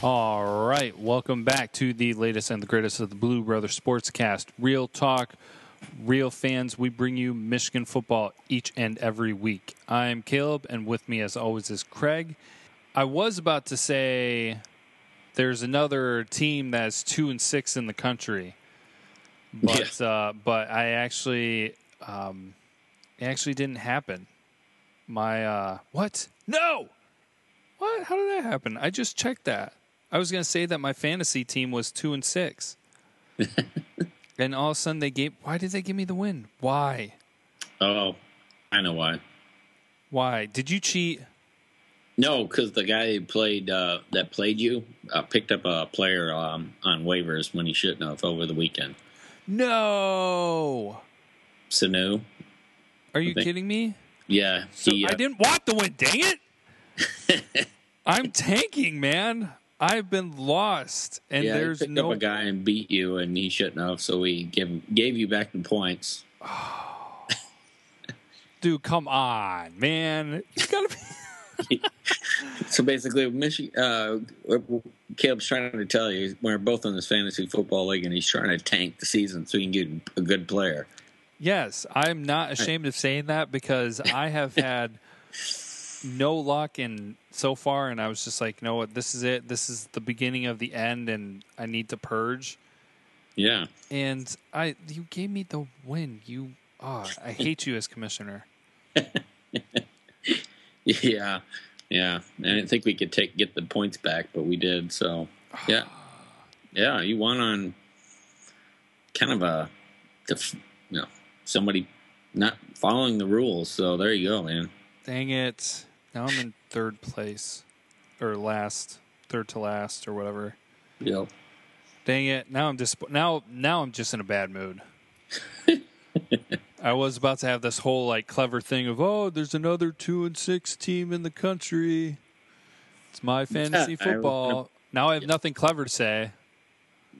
All right, welcome back to the latest and the greatest of the Blue Brother Sportscast. Real talk, real fans. We bring you Michigan football each and every week. I'm Caleb, and with me, as always, is Craig. I was about to say there's another team that's two and six in the country, but uh, but I actually um, it actually didn't happen. My uh, what? No. What? How did that happen? I just checked that. I was going to say that my fantasy team was two and six, and all of a sudden they gave. Why did they give me the win? Why? Oh, I know why. Why did you cheat? No, because the guy who played uh, that played you uh, picked up a player um, on waivers when he shouldn't have over the weekend. No. Sanu. Are you kidding me? Yeah, So he, uh, I didn't want the win. Dang it! I'm tanking, man. I've been lost, and yeah, he there's picked no. up a guy and beat you, and he shouldn't have. So we give gave you back the points. Dude, come on, man. You gotta be. So basically, Michigan, uh, Caleb's trying to tell you, we're both in this fantasy football league, and he's trying to tank the season so he can get a good player. Yes, I'm not ashamed of saying that because I have had no luck in so far, and I was just like, you know what, this is it. This is the beginning of the end, and I need to purge. Yeah, And I, you gave me the win. You, oh, I hate you as commissioner. yeah, yeah. I didn't think we could take get the points back, but we did. So yeah, yeah. You won on kind of a, def- you know, somebody not following the rules. So there you go, man. Dang it! Now I'm in third place, or last, third to last, or whatever. Yep. Dang it! Now I'm just now now I'm just in a bad mood. I was about to have this whole like clever thing of oh, there's another two and six team in the country. It's my fantasy I football. Now I have nothing clever to say.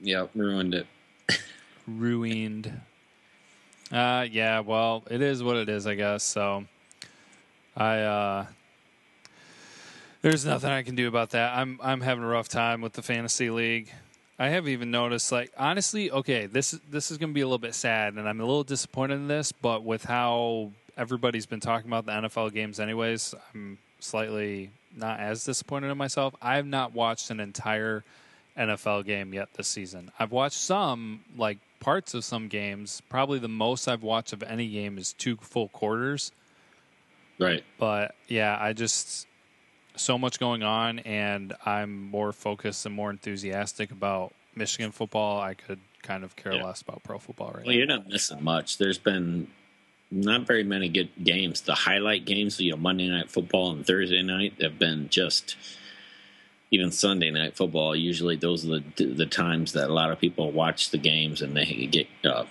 Yep. Ruined it. Ruined. Uh yeah, well, it is what it is, I guess. So I uh there's nothing I can do about that. I'm I'm having a rough time with the fantasy league. I have even noticed, like honestly, okay, this this is going to be a little bit sad, and I'm a little disappointed in this. But with how everybody's been talking about the NFL games, anyways, I'm slightly not as disappointed in myself. I have not watched an entire NFL game yet this season. I've watched some, like parts of some games. Probably the most I've watched of any game is two full quarters. Right. But yeah, I just so much going on, and I'm more focused and more enthusiastic about Michigan football. I could kind of care Yeah. less about pro football right now. Well, you're not missing much. There's been not very many good games. The highlight games, you know, Monday night football and Thursday night have been just. Even Sunday night football, usually those are the the times that a lot of people watch the games and they get uh,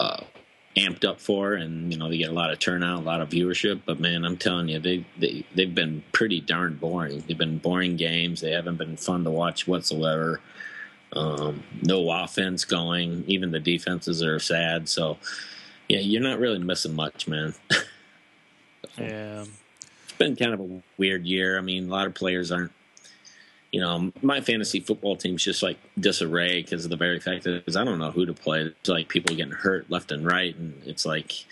uh, amped up for, and you know they get a lot of turnout, a lot of viewership. But man, I'm telling you, they they they've been pretty darn boring. They've been boring games. They haven't been fun to watch whatsoever. Um, no offense going. Even the defenses are sad. So, yeah, you're not really missing much, man. Yeah. it's been kind of a weird year. I mean, a lot of players aren't. You know, my fantasy football team's just like disarray because of the very fact that I don't know who to play. It's like people getting hurt left and right, and it's like,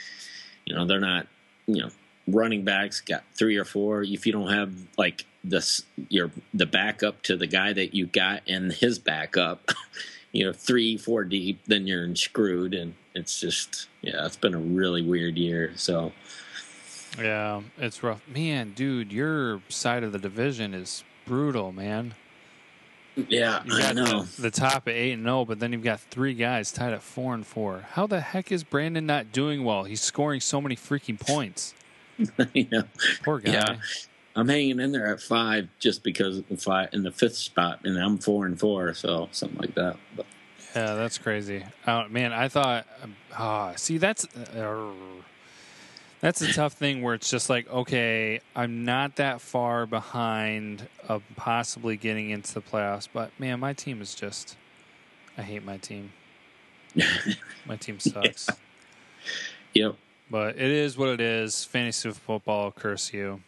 you know, they're not. You know, running backs got three or four. If you don't have like this, your the backup to the guy that you got and his backup, you know, three, four deep, then you're screwed. And it's just, yeah, it's been a really weird year. So, Yeah, it's rough. Man, dude, your side of the division is brutal, man. yeah, You I know. the, the top at eight and zero, but then you've got three guys tied at four and four. How the heck is Brandon not doing well? He's scoring so many freaking points. you know, Poor guy. Yeah. I'm hanging in there at five just because of the five in the fifth spot, and I'm four and four, so something like that. But Yeah, that's crazy. Uh, man, I thought, ah, see, that's uh, that's a tough thing where it's just like, okay, I'm not that far behind of possibly getting into the playoffs, but man, my team is just, I hate my team. My team sucks. yep, But it is what it is. Fantasy football, curse you.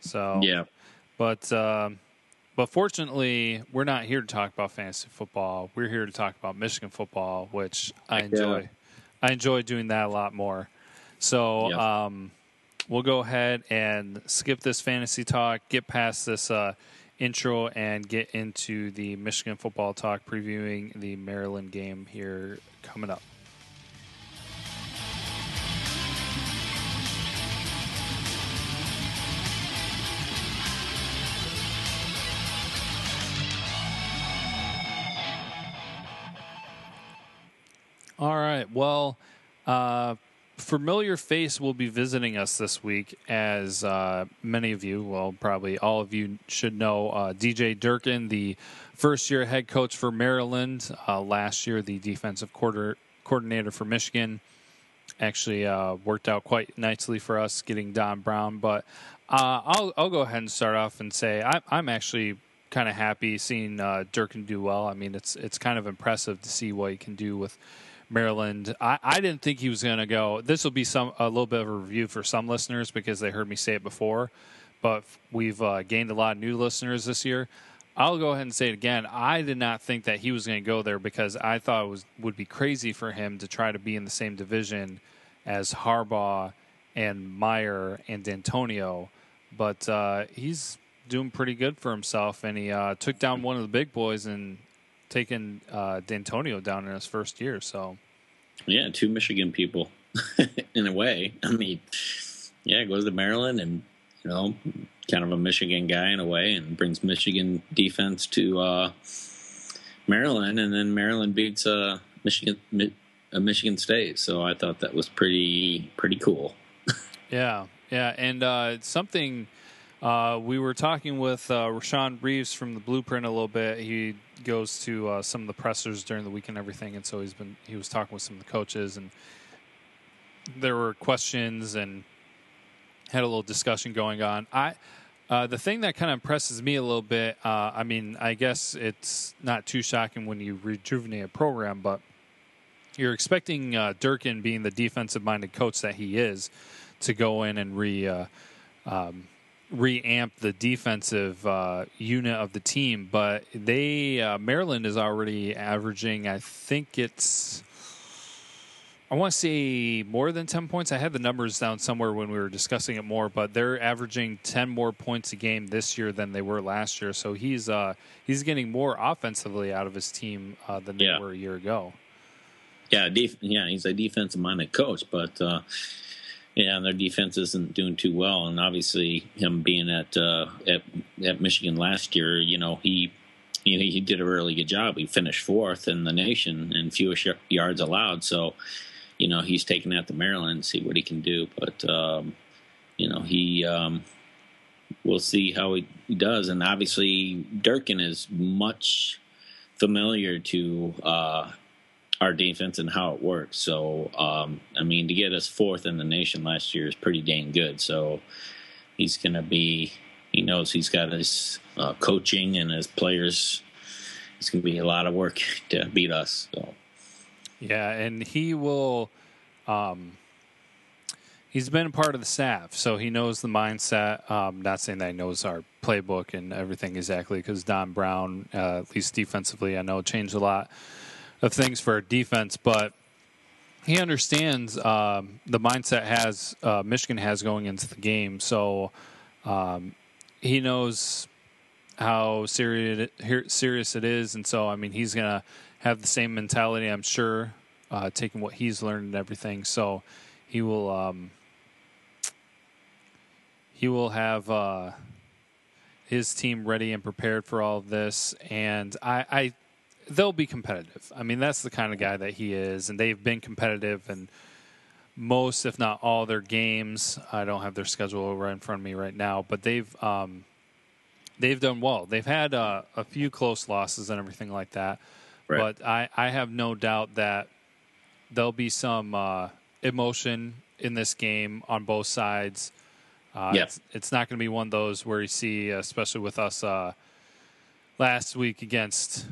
So yeah, But um, But fortunately, we're not here to talk about fantasy football. We're here to talk about Michigan football, which I enjoy. Yeah. I enjoy doing that a lot more. So Yeah. um, we'll go ahead and skip this fantasy talk, get past this uh, intro, and get into the Michigan football talk, previewing the Maryland game here coming up. All right. Well, uh, familiar face will be visiting us this week, as uh, many of you, well, probably all of you should know. Uh, DJ Durkin, the first year head coach for Maryland, uh, last year the defensive quarter, coordinator for Michigan, actually uh, worked out quite nicely for us getting Don Brown. But uh, I'll I'll go ahead and start off and say I, I'm actually kind of happy seeing uh, Durkin do well. I mean, it's it's kind of impressive to see what he can do with Maryland. I, I didn't think he was going to go. This will be some a little bit of a review for some listeners because they heard me say it before, but we've uh, gained a lot of new listeners this year. I'll go ahead and say it again. I did not think that he was going to go there because I thought it was would be crazy for him to try to be in the same division as Harbaugh and Meyer and D'Antonio, but uh, he's doing pretty good for himself, and he uh, took down one of the big boys and taken uh, D'Antonio down in his first year. So Yeah, two Michigan people, in a way. I mean, yeah, goes to Maryland and you know, kind of a Michigan guy in a way, and brings Michigan defense to uh, Maryland, and then Maryland beats uh, Michigan, Mi- uh, Michigan State. So I thought that was pretty pretty cool. Yeah, yeah, and uh, something uh, we were talking with uh, Rashawn Reeves from the Blueprint a little bit. He goes to uh, some of the pressers during the week and everything, and so he's been he was talking with some of the coaches, and there were questions and had a little discussion going on. I. Uh, the thing that kind of impresses me a little bit, uh, I mean, I guess it's not too shocking when you rejuvenate a program, but you're expecting uh, Durkin, being the defensive-minded coach that he is, to go in and re uh, um, reamp the defensive uh, unit of the team. But they uh, Maryland is already averaging, I think it's. I want to say more than 10 points. I had the numbers down somewhere when we were discussing it more, but they're averaging 10 more points a game this year than they were last year. So he's uh, he's getting more offensively out of his team uh, than they Yeah. were a year ago. Yeah, def- yeah, he's a defensive minded coach, but yeah, their defense isn't doing too well, and obviously him being at uh, at at Michigan last year, you know he. You know, he did a really good job. He finished fourth in the nation in fewest yards allowed. So, you know, he's taking that to Maryland, see what he can do. But, um, you know, he, um, we'll see how he, he does. And obviously, Durkin is much familiar to uh, our defense and how it works. So, um, I mean, to get us fourth in the nation last year is pretty dang good. So, he's going to be, he knows he's got his uh, coaching and his players. It's going to be a lot of work to beat us. So, Yeah, and he will. Um, he's been a part of the staff, so he knows the mindset. Um, not saying that he knows our playbook and everything exactly, because Don Brown, uh, at least defensively, I know changed a lot of things for our defense, but he understands um, the mindset has uh, Michigan has going into the game. So um, he knows how serious serious it is, and so I mean he's gonna have the same mentality, I'm sure, uh, taking what he's learned and everything. So he will um, he will have uh, his team ready and prepared for all of this, and I, I they'll be competitive. I mean that's the kind of guy that he is, and they've been competitive and. Most, if not all, their games. I don't have their schedule right in front of me right now, but they've um, they've done well. They've had uh, a few close losses and everything like that, Right. but I, I have no doubt that there'll be some uh, emotion in this game on both sides. Uh, Yeah. it's, it's not going to be one of those where you see, especially with us uh, last week against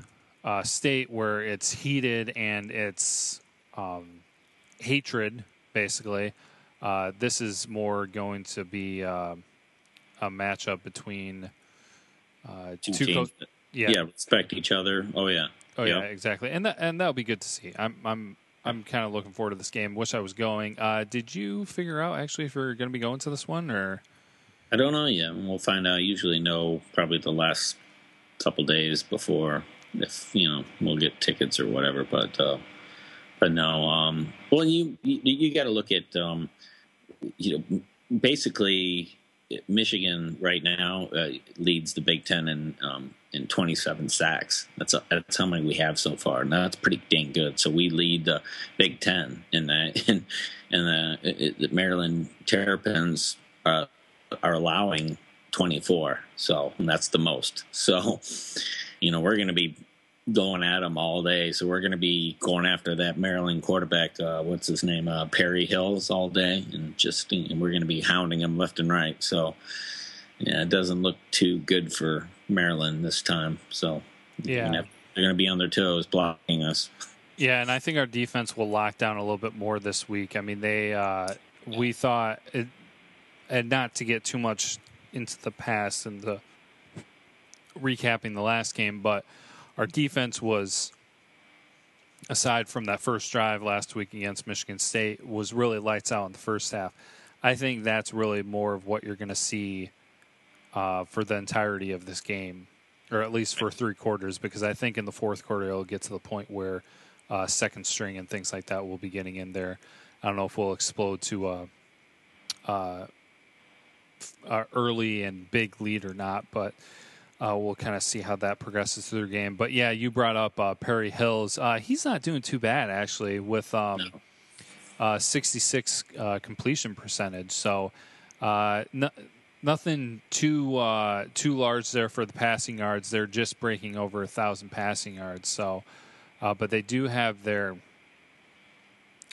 uh, State, where it's heated and it's um, hatred, basically. Uh, this is more going to be uh, a matchup between Uh, Two, co- yeah, yeah. respect each other. Oh yeah, Oh yeah, exactly, and that and that'll be good to see. I'm I'm I'm kind of looking forward to this game. Wish I was going. Uh, did you figure out actually if you're going to be going to this one or? I don't know yet. We'll find out. Usually know probably the last couple days before if you know we'll get tickets or whatever. But uh, but no. Um, well, you you, you got to look at um, you know basically Michigan right now uh, leads the Big Ten in um, in 27 sacks. That's that's how many we have so far. Now that's pretty dang good. So we lead the Big Ten in that. And and the, the Maryland Terrapins uh, are allowing 24. So that's the most. So you know we're going to be going at them all day. So we're going to be going after that Maryland quarterback. Uh, what's his name? Uh, Perry Hills all day, and just and we're going to be hounding him left and right. So yeah, it doesn't look too good for Maryland this time. So Yeah. they're going to be on their toes blocking us. Yeah, and I think our defense will lock down a little bit more this week. I mean, they uh, we thought, it, and not to get too much into the past and the recapping the last game, but our defense was, aside from that first drive last week against Michigan State, was really lights out in the first half. I think that's really more of what you're going to see uh, for the entirety of this game, or at least for three quarters, because I think in the fourth quarter it'll get to the point where uh, second string and things like that will be getting in there. I don't know if we'll explode to a, uh, a early and big lead or not, but uh, we'll kind of see how that progresses through the game. But yeah, you brought up uh, Perry Hills. Uh, he's not doing too bad actually with um, uh, 66 uh, completion percentage. So uh, no, nothing too uh, too large there for the passing yards. They're just breaking over a thousand passing yards. So, uh, but they do have their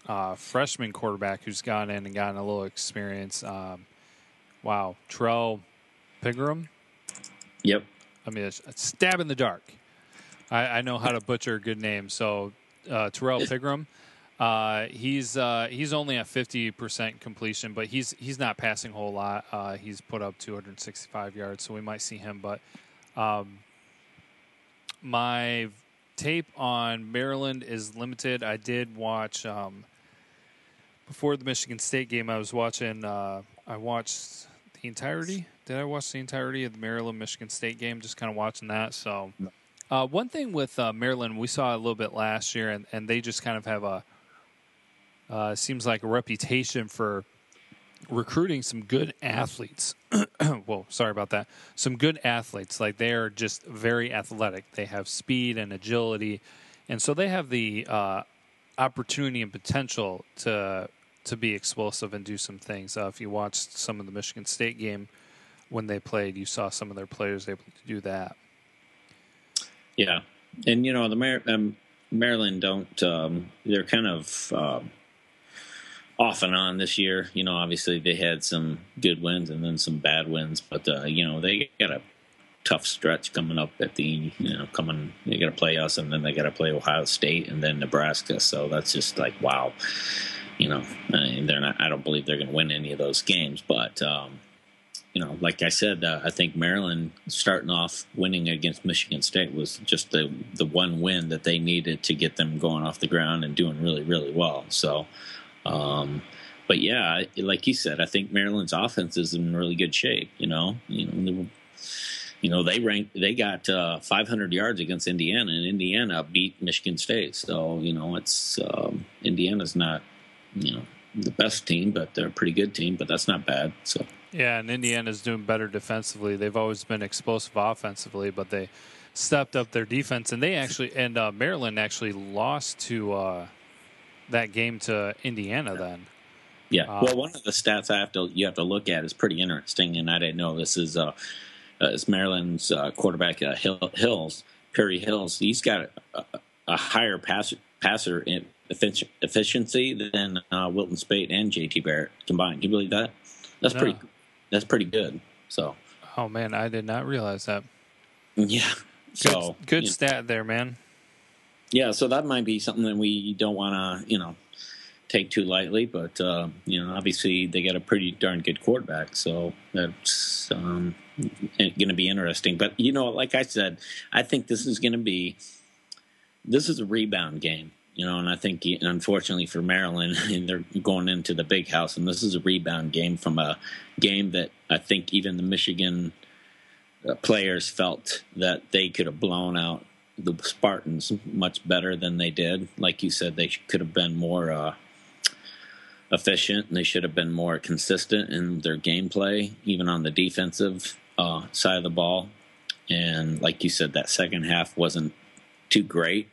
uh, freshman quarterback who's gone in and gotten a little experience. Um, wow, Trell Pigrome. Yep. I mean, a stab in the dark. I, I know how to butcher a good name. So, uh, Tyrrell Pigrome, uh, he's uh, he's only at fifty percent completion, but he's he's not passing a whole lot. Uh, he's put up two hundred sixty five yards, so we might see him. But um, my tape on Maryland is limited. I did watch um, before the Michigan State game. I was watching. Uh, I watched the entirety. Did I watch the entirety of the Maryland Michigan State game? Just kind of watching that. So, uh, one thing with uh, Maryland, we saw a little bit last year, and, and they just kind of have a uh, seems like a reputation for recruiting some good athletes. well, sorry about that. Some good athletes. Like they are just very athletic. They have speed and agility, and so they have the uh, opportunity and potential to to be explosive and do some things. Uh, if you watched some of the Michigan State game when they played, you saw some of their players able to do that. Yeah, and you know the Mar- um, Maryland don't. Um, they're kind of um, off and on this year. You know, obviously they had some good wins and then some bad wins, but uh, you know they got a tough stretch coming up at the you know coming. They got to play us, and then they got to play Ohio State and then Nebraska. So that's just like wow. You know, I mean, they're not. I don't believe they're going to win any of those games, but. Um, you know, like I said, uh, I think Maryland starting off winning against Michigan State was just the the one win that they needed to get them going off the ground and doing really really well. So, um, but yeah, like you said, I think Maryland's offense is in really good shape. You know, you know, they, you know they ranked they got uh, 500 yards against Indiana, and Indiana beat Michigan State. So you know, it's um, Indiana's not you know the best team, but they're a pretty good team. But that's not bad. So. Yeah, and Indiana's doing better defensively. They've always been explosive offensively, but they stepped up their defense, and they actually and uh, Maryland actually lost to uh, that game to Indiana. Then, yeah. Uh, well, one of the stats I have to you have to look at is pretty interesting, and I didn't know this is uh, uh is Maryland's uh, quarterback uh, Hill, Hills Perry Hills. He's got a, a higher pass, passer in effic- efficiency than uh, Wilton Speight and JT Barrett combined. Can you believe that? That's No. pretty. That's pretty good. So oh man, I did not realize that. yeah. Good, So good know, stat there, man. yeah. So that might be something that we don't want to you know take too lightly. But uh, you know, obviously they got a pretty darn good quarterback, so that's um, going to be interesting. But you know, like I said, I think this is going to be this is a rebound game. You know, and I think unfortunately for Maryland, they're going into the big house, and this is a rebound game from a game that I think even the Michigan uh, players felt that they could have blown out the Spartans much better than they did. Like you said, they could have been more uh, efficient and they should have been more consistent in their gameplay, even on the defensive uh, side of the ball. And like you said, that second half wasn't too great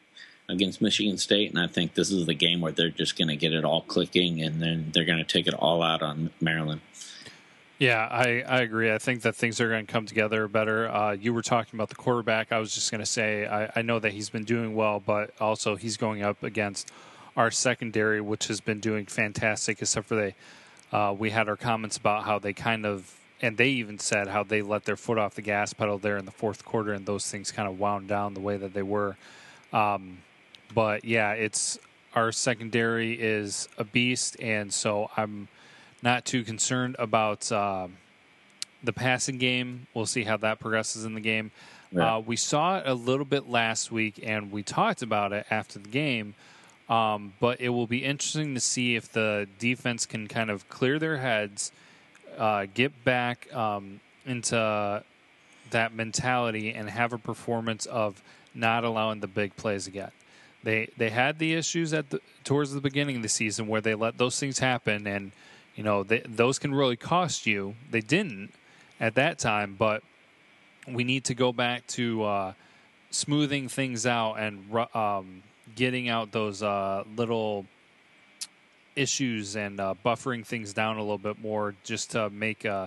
against Michigan State. And I think this is the game where they're just going to get it all clicking and then they're going to take it all out on Maryland. Yeah, I, I agree. I think that things are going to come together better. Uh, you were talking about the quarterback. I was just going to say, I, I know that he's been doing well, but also he's going up against our secondary, which has been doing fantastic, except for they. Uh, we had our comments about how they kind of, and they even said how they let their foot off the gas pedal there in the fourth quarter, and those things kind of wound down the way that they were. Um, but yeah, it's our secondary is a beast, and so I'm not too concerned about uh, the passing game. We'll see how that progresses in the game. Right. Uh, we saw it a little bit last week, and we talked about it after the game. Um, but it will be interesting to see if the defense can kind of clear their heads, uh, get back um, into that mentality, and have a performance of not allowing the big plays again. They they had the issues at the towards the beginning of the season where they let those things happen, and you know, they, those can really cost you. They didn't at that time, but we need to go back to uh, smoothing things out and um, getting out those uh, little issues and uh, buffering things down a little bit more just to make uh,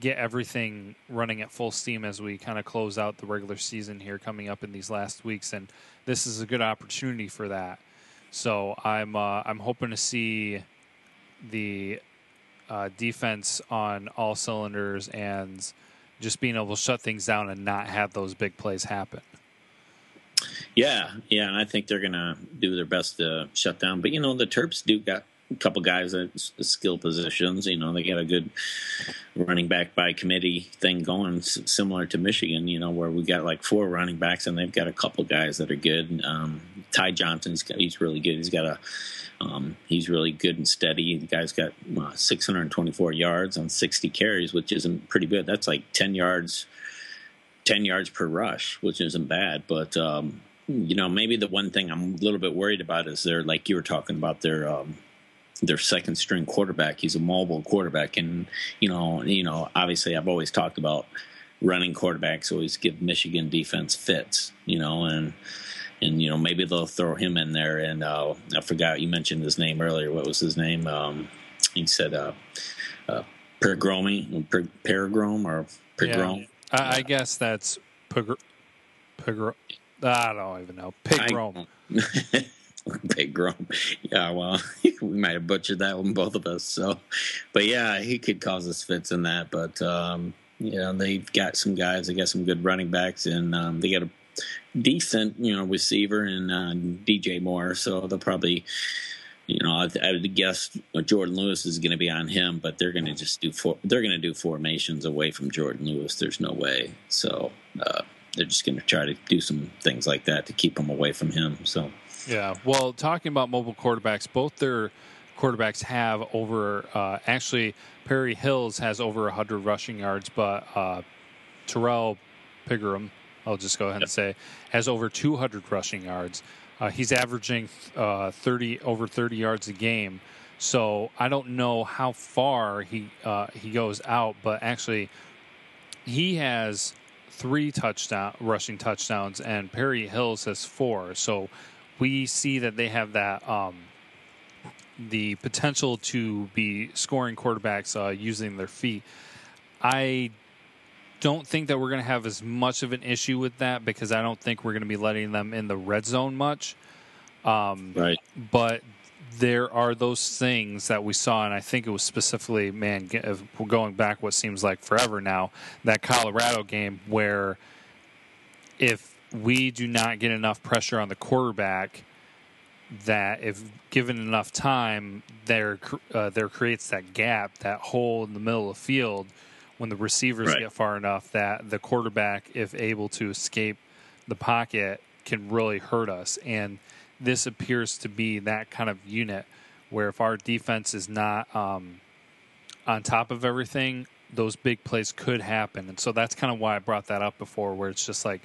get everything running at full steam as we kind of close out the regular season here coming up in these last weeks and this is a good opportunity for that so i'm uh, i'm hoping to see the uh, defense on all cylinders and just being able to shut things down and not have those big plays happen. Yeah, yeah, and I think they're to do their best to shut down. But you know, the Terps do got couple guys at skill positions. You know, they got a good running back by committee thing going, similar to Michigan. You know, where we got like four running backs, and they've got a couple guys that are good. Um, Ty Johnson's he's really good. He's got a um, he's really good and steady. The guy's got uh, 624 yards on 60 carries, which isn't pretty good. That's like 10 yards, 10 yards per rush, which isn't bad. But um, you know, maybe the one thing I'm a little bit worried about is they're like you were talking about their um, their second string quarterback. He's a mobile quarterback, and you know, you know, obviously, I've always talked about running quarterbacks always give Michigan defense fits. You know, and and you know maybe they'll throw him in there. And uh, I forgot you mentioned his name earlier. What was his name? Um, he said uh, uh, Pergromi, per, or Pergrom. Yeah. I, I, guess that's Pegrom. Pegrom. I don't even know. Pegrom. Pegrom. Yeah, well, we might have butchered that one, both of us. So, but yeah, he could cause us fits in that. But um, you know, they've got some guys. They got some good running backs, and um, they got a decent, you know, receiver and uh, DJ Moore. So they'll probably, you know, I, I would guess Jourdan Lewis is going to be on him, but they're going to just do they're going to do formations away from Jourdan Lewis. There's no way. So uh, they're just going to try to do some things like that to keep him away from him. So yeah, well, talking about mobile quarterbacks, both their quarterbacks have over uh, actually Perry Hills has over 100 rushing yards, but uh, Tyrrell Pigrome I'll just go ahead yep. and say, has over 200 rushing yards. Uh, he's averaging uh, 30 over 30 yards a game. So I don't know how far he uh, he goes out, but actually, he has three touchdown rushing touchdowns, and Perry Hills has four. So we see that they have that um, the potential to be scoring quarterbacks uh, using their feet. I don't think that we're going to have as much of an issue with that because I don't think we're going to be letting them in the red zone much. Um, right. But there are those things that we saw, and I think it was specifically, man, we're going back what seems like forever now, that Colorado game where if we do not get enough pressure on the quarterback, that if given enough time, there uh, there creates that gap, that hole in the middle of the field when the receivers right. get far enough that the quarterback, if able to escape the pocket, can really hurt us. And this appears to be that kind of unit where if our defense is not um, on top of everything, those big plays could happen. And so that's kind of why I brought that up before, where it's just like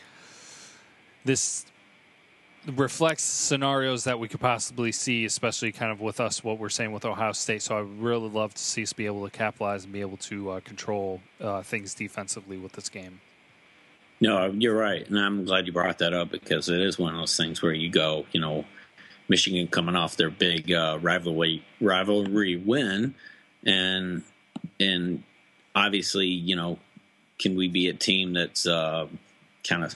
this reflects scenarios that we could possibly see, especially kind of with us, what we're saying with Ohio State. So I really love to see us be able to capitalize and be able to uh, control uh, things defensively with this game. No, you're right. And I'm glad you brought that up because it is one of those things where you go, you know, Michigan coming off their big uh, rivalry rivalry win, and and obviously, you know, can we be a team that's uh, kind of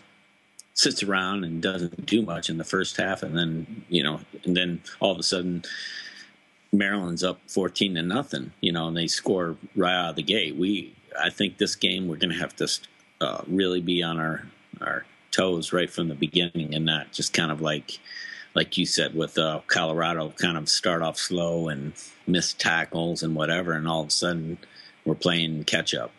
sits around and doesn't do much in the first half, and then you know, and then all of a sudden. Maryland's up fourteen to nothing, you know, and they score right out of the gate. We, I think, this game we're going to have to uh, really be on our our toes right from the beginning, and not just kind of like like you said with uh, Colorado, kind of start off slow and miss tackles and whatever, and all of a sudden we're playing catch up.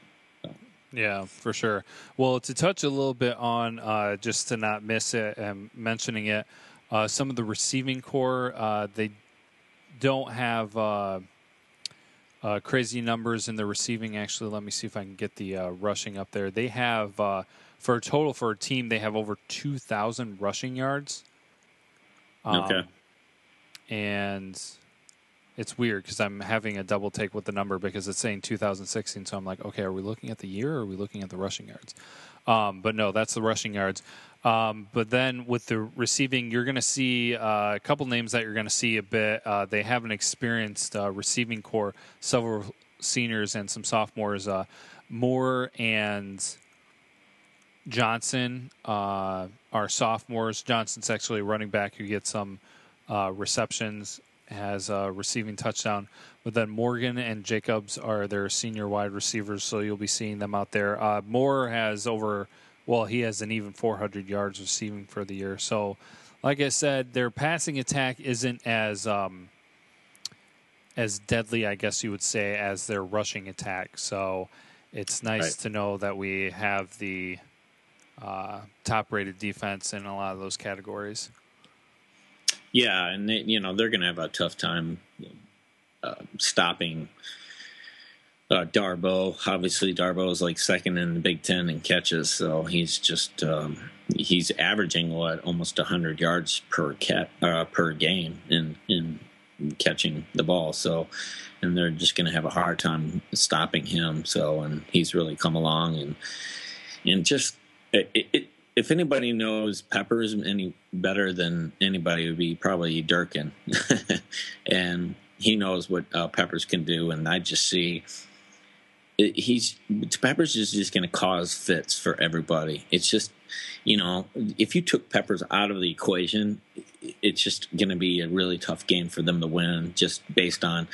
Yeah, for sure. Well, to touch a little bit on uh, just to not miss it and mentioning it, uh, some of the receiving core uh, they don't have uh, uh, crazy numbers in the receiving. Actually, let me see if I can get the uh, rushing up there. They have for a total for a team they have over two thousand rushing yards. Um, okay. And it's weird because I'm having a double take with the number because it's saying 2016. So I'm like, okay, are we looking at the year or are we looking at the rushing yards? Um, but no, that's the rushing yards. Um, but then with the receiving, you're going to see uh, a couple names that you're going to see a bit. Uh, they have an experienced uh, receiving core, several seniors and some sophomores. Uh, Moore and Johnson uh, are sophomores. Johnson's actually running back who gets some uh, receptions, has a receiving touchdown. But then Morgan and Jacobs are their senior wide receivers, so you'll be seeing them out there. Uh, Moore has over, well, he has an even 400 yards receiving for the year. So, like I said, their passing attack isn't as um, as deadly, I guess you would say, as their rushing attack. So, it's nice right. to know that we have the uh, top rated defense in a lot of those categories. Yeah, and they, you know they're going to have a tough time uh, stopping uh, Darboh. Obviously, Darboh is like second in the Big Ten in catches, so he's just um, he's averaging what almost hundred yards per cat uh, per game in in catching the ball. So, and they're just going to have a hard time stopping him. So, and he's really come along and and just it, if anybody knows Peppers any better than anybody, would be probably Durkin, and he knows what uh, Peppers can do. And I just see it, he's Peppers is just going to cause fits for everybody. It's just you know if you took Peppers out of the equation, it's just going to be a really tough game for them to win, just based on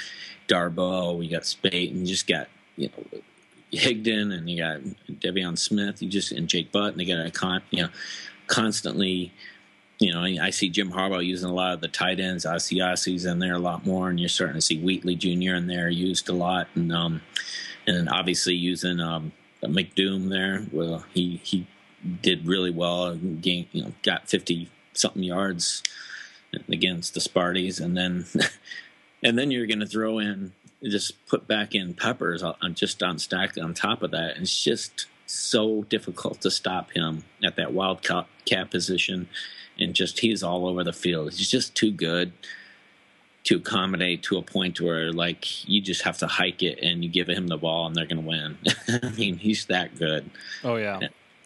Darboh, We got Speight and just got you know Higdon and you got De'Veon Smith, you just and Jake Butt, and they got a con, you know, constantly. You know, I see Jim Harbaugh using a lot of the tight ends. Asiasi's in there a lot more, and you're starting to see Wheatley Jr. in there used a lot, and um, and obviously using um, McDoom there. Well, he he did really well. Gained, you know, got fifty something yards against the Sparties, and then and then you're going to throw in just put back in peppers on just on stack on top of that. And it's just so difficult to stop him at that wild cat position, and just he's all over the field. He's just too good to accommodate to a point where like you just have to hike it and you give him the ball and they're going to win. I mean, he's that good. Oh yeah.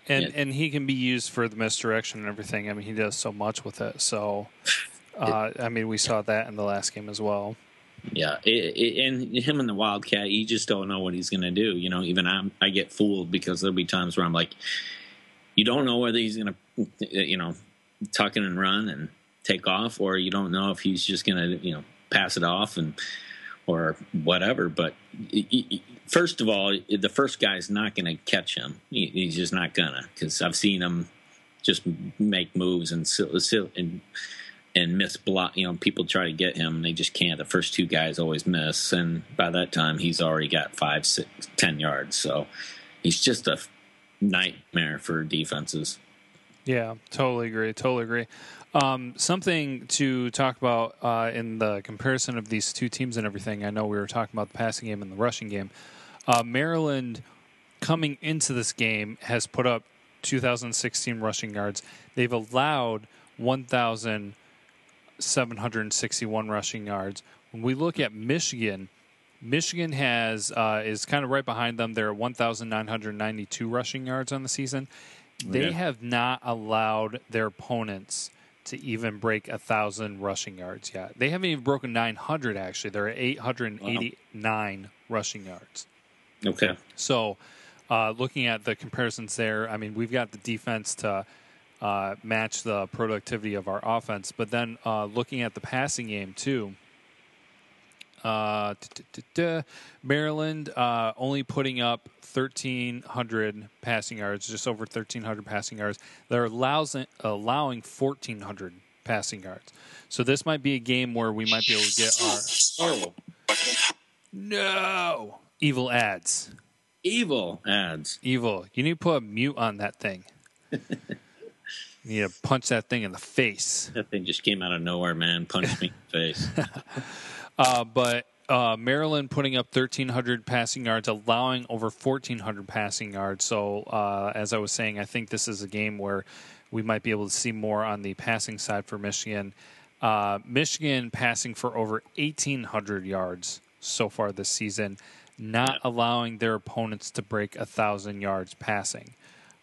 And, and, and he can be used for the misdirection and everything. I mean, he does so much with it. So, uh, I mean, we saw that in the last game as well. Yeah, it, it, and him and the Wildcat, you just don't know what he's going to do. You know, even I'm, I get fooled because there'll be times where I'm like, you don't know whether he's going to, you know, tuck in and run and take off, or you don't know if he's just going to, you know, pass it off and or whatever. But first of all, the first guy's not going to catch him. he's just not gonna because I've seen him just make moves and, and and miss block. You know, people try to get him, they just can't. The first two guys always miss, and by that time, he's already got five, six, ten yards. So he's just a nightmare for defenses. Yeah, totally agree. Totally agree. Um, something to talk about uh, in the comparison of these two teams and everything. I know we were talking about the passing game and the rushing game. Uh, Maryland, coming into this game, has put up 2016 rushing yards. They've allowed 1,761 rushing yards. When we look at Michigan, Michigan has uh, is kind of right behind them. They're at 1,992 rushing yards on the season. They Okay. have not allowed their opponents to even break a thousand rushing yards yet. They haven't even broken 900. Actually, they're at 889 rushing yards. Okay. So, uh, looking at the comparisons there, I mean, we've got the defense to uh, match the productivity of our offense, but then uh, looking at the passing game too. Uh, Maryland uh, only putting up 1,300 passing yards, just over 1,300 passing yards. They're allows, allowing 1,400 passing yards. So this might be a game where we might be able to get our Oh, no evil ads. evil ads. Evil. You need to put a mute on that thing. you need to punch that thing in the face. That thing just came out of nowhere, man. Punched me in the face. Uh, but uh, Maryland putting up 1,300 passing yards, allowing over 1,400 passing yards. So, uh, as I was saying, I think this is a game where we might be able to see more on the passing side for Michigan. Uh, Michigan passing for over 1,800 yards so far this season, not allowing their opponents to break a 1,000 yards passing.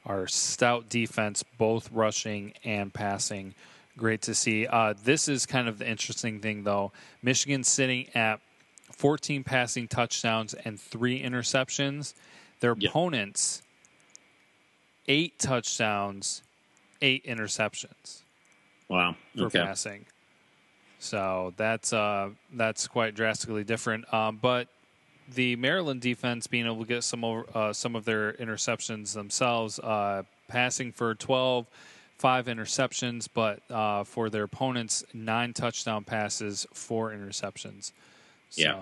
Our stout defense, both rushing and passing. Great to see. Uh, this is kind of the interesting thing, though. Michigan sitting at 14 passing touchdowns and three interceptions. Their Yep. opponents, eight touchdowns, eight interceptions Wow. for Okay. passing. So that's uh, that's quite drastically different. Um, but the Maryland defense being able to get some over, uh, some of their interceptions themselves, uh, passing for 12, five interceptions, but uh, for their opponents, nine touchdown passes, four interceptions. So, Yeah.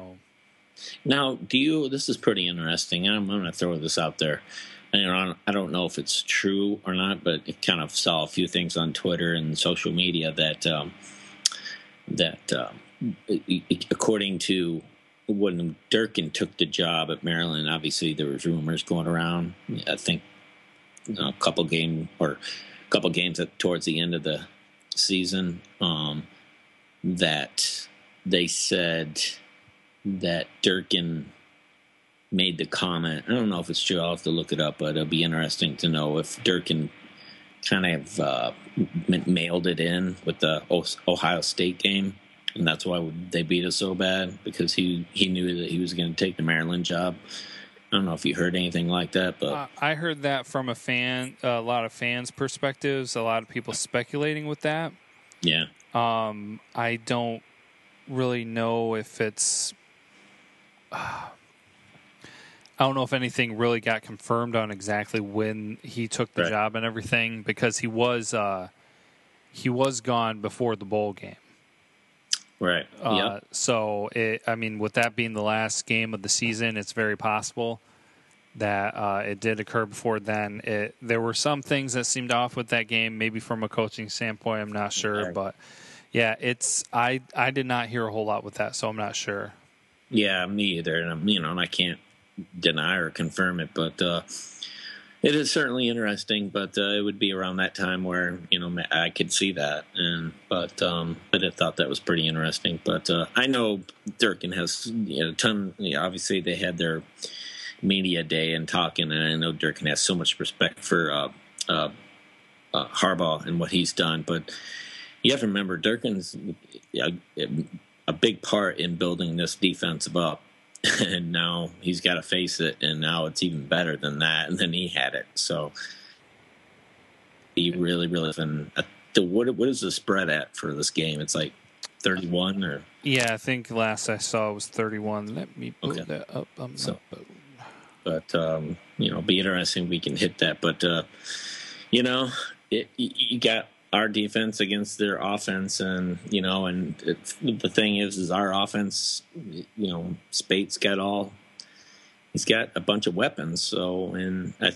Now, do you? This is pretty interesting. I'm, I'm going to throw this out there. And, you know, I don't know if it's true or not, but it kind of saw a few things on Twitter and social media that um, that um, according to when Durkin took the job at Maryland, obviously there was rumors going around. I think you know, a couple game or a couple games at, towards the end of the season um, that they said that Durkin made the comment. I don't know if it's true. I'll have to look it up, but it'll be interesting to know if Durkin kind of uh, mailed it in with the Ohio State game, and that's why they beat us so bad because he he knew that he was going to take the Maryland job. I don't know if you heard anything like that, but Uh, I heard that from a fan, a lot of fans' perspectives, a lot of people speculating with that. yeah, Um, I don't really know if it's. I don't know if anything really got confirmed on exactly when he took the Right. job and everything because he was uh, he was gone before the bowl game. Right, Uh, yeah, So, it, I mean, with that being the last game of the season, it's very possible that uh, it did occur before then. It, there were some things that seemed off with that game, maybe from a coaching standpoint. I'm not sure, Okay. but yeah, it's I I did not hear a whole lot with that, so I'm not sure. yeah, me either. And I'm, you know, and I can't deny or confirm it, but uh, it is certainly interesting. But uh, it would be around that time where you know I could see that, and but um, but I thought that was pretty interesting. But uh, I know Durkin has you know, a ton. You know, obviously, they had their media day and talking, and I know Durkin has so much respect for uh, uh, uh, Harbaugh and what he's done, but. You have to remember Durkin's a, a big part in building this defensive up and now he's got to face it, and now it's even better than that. And then he had it, so he really, really been. The what? What is the spread at for this game? It's like thirty-one, or Yeah, I think last I saw was 31. Let me pull Okay. that up. I'm So- not- but um, you know, be interesting. We can hit that, but uh, you know, it, you got our defense against their offense, and you know, and the thing is, is our offense, you know, Speight's got all, he's got a bunch of weapons. So, and I,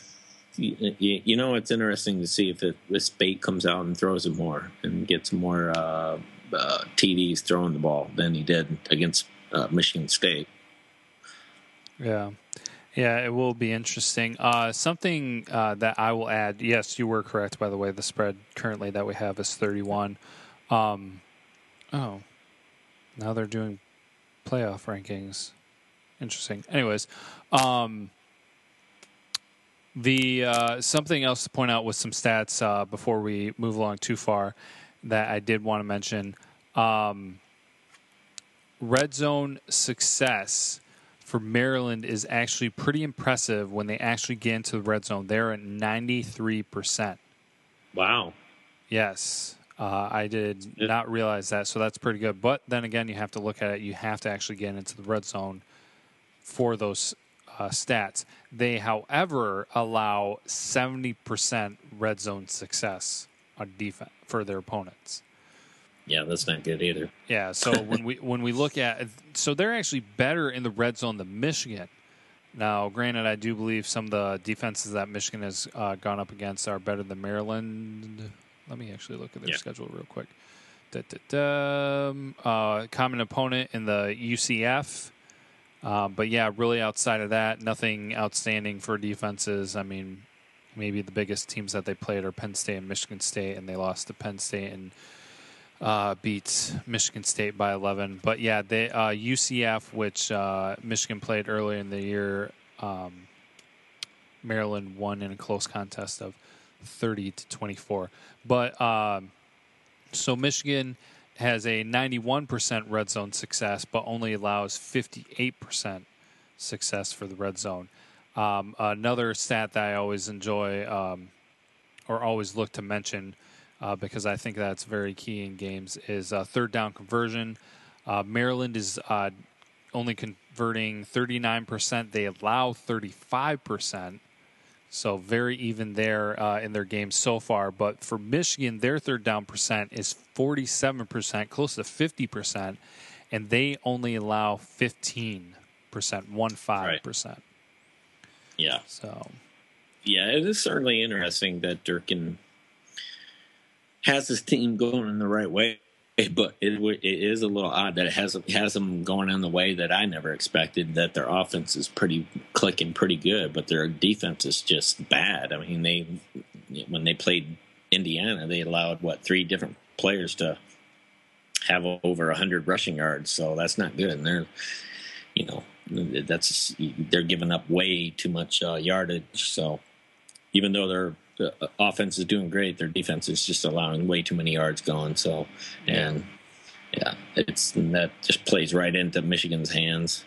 you, know, it's interesting to see if it, if Speight comes out and throws it more and gets more uh, uh, TDs throwing the ball than he did against uh, Michigan State. Yeah. Yeah, it will be interesting. Uh, something uh, that I will add. Yes, you were correct. By the way, the spread currently that we have is thirty-one. Um, oh, now they're doing playoff rankings. Interesting. Anyways, um, the uh, something else to point out with some stats uh, before we move along too far that I did want to mention. Um, red zone success for Maryland is actually pretty impressive when they actually get into the red zone. They're at 93%. Wow. Yes. Uh, I did not realize that, so that's pretty good. But then again, you have to look at it. You have to actually get into the red zone for those uh, stats. They, however, allow 70% red zone success on defense for their opponents. Yeah, that's not good either. Yeah, so when we when we look at so they're actually better in the red zone than Michigan. Now, granted, I do believe some of the defenses that Michigan has uh, gone up against are better than Maryland. Let me actually look at their yeah. schedule real quick. Da, da, da. Um, uh, common opponent in the UCF. Uh, but yeah, really outside of that, nothing outstanding for defenses. I mean, maybe the biggest teams that they played are Penn State and Michigan State, and they lost to Penn State and uh, beats Michigan State by 11. But yeah, they uh, UCF, which uh, Michigan played earlier in the year, um, Maryland won in a close contest of 30 to 24. But um, so Michigan has a 91% red zone success, but only allows 58% success for the red zone. Um, another stat that I always enjoy um, or always look to mention uh, because I think that's very key in games, is uh, third down conversion. Uh, Maryland is uh, only converting 39%. They allow 35%. So very even there uh, in their games so far. But for Michigan, their third down percent is 47%, close to 50%. And they only allow 15%, 1-5%. Right. Yeah. So. Yeah, it is certainly interesting that Durkin – has his team going in the right way. But it, it is a little odd that it has has them going in the way that I never expected. That their offense is pretty clicking pretty good, but their defense is just bad. I mean, they when they played Indiana, they allowed what three different players to have over hundred rushing yards, so that's not good. And they're, you know, that's they're giving up way too much uh, yardage. So even though they're the offense is doing great. Their defense is just allowing way too many yards going. So, and yeah, it's that just plays right into Michigan's hands.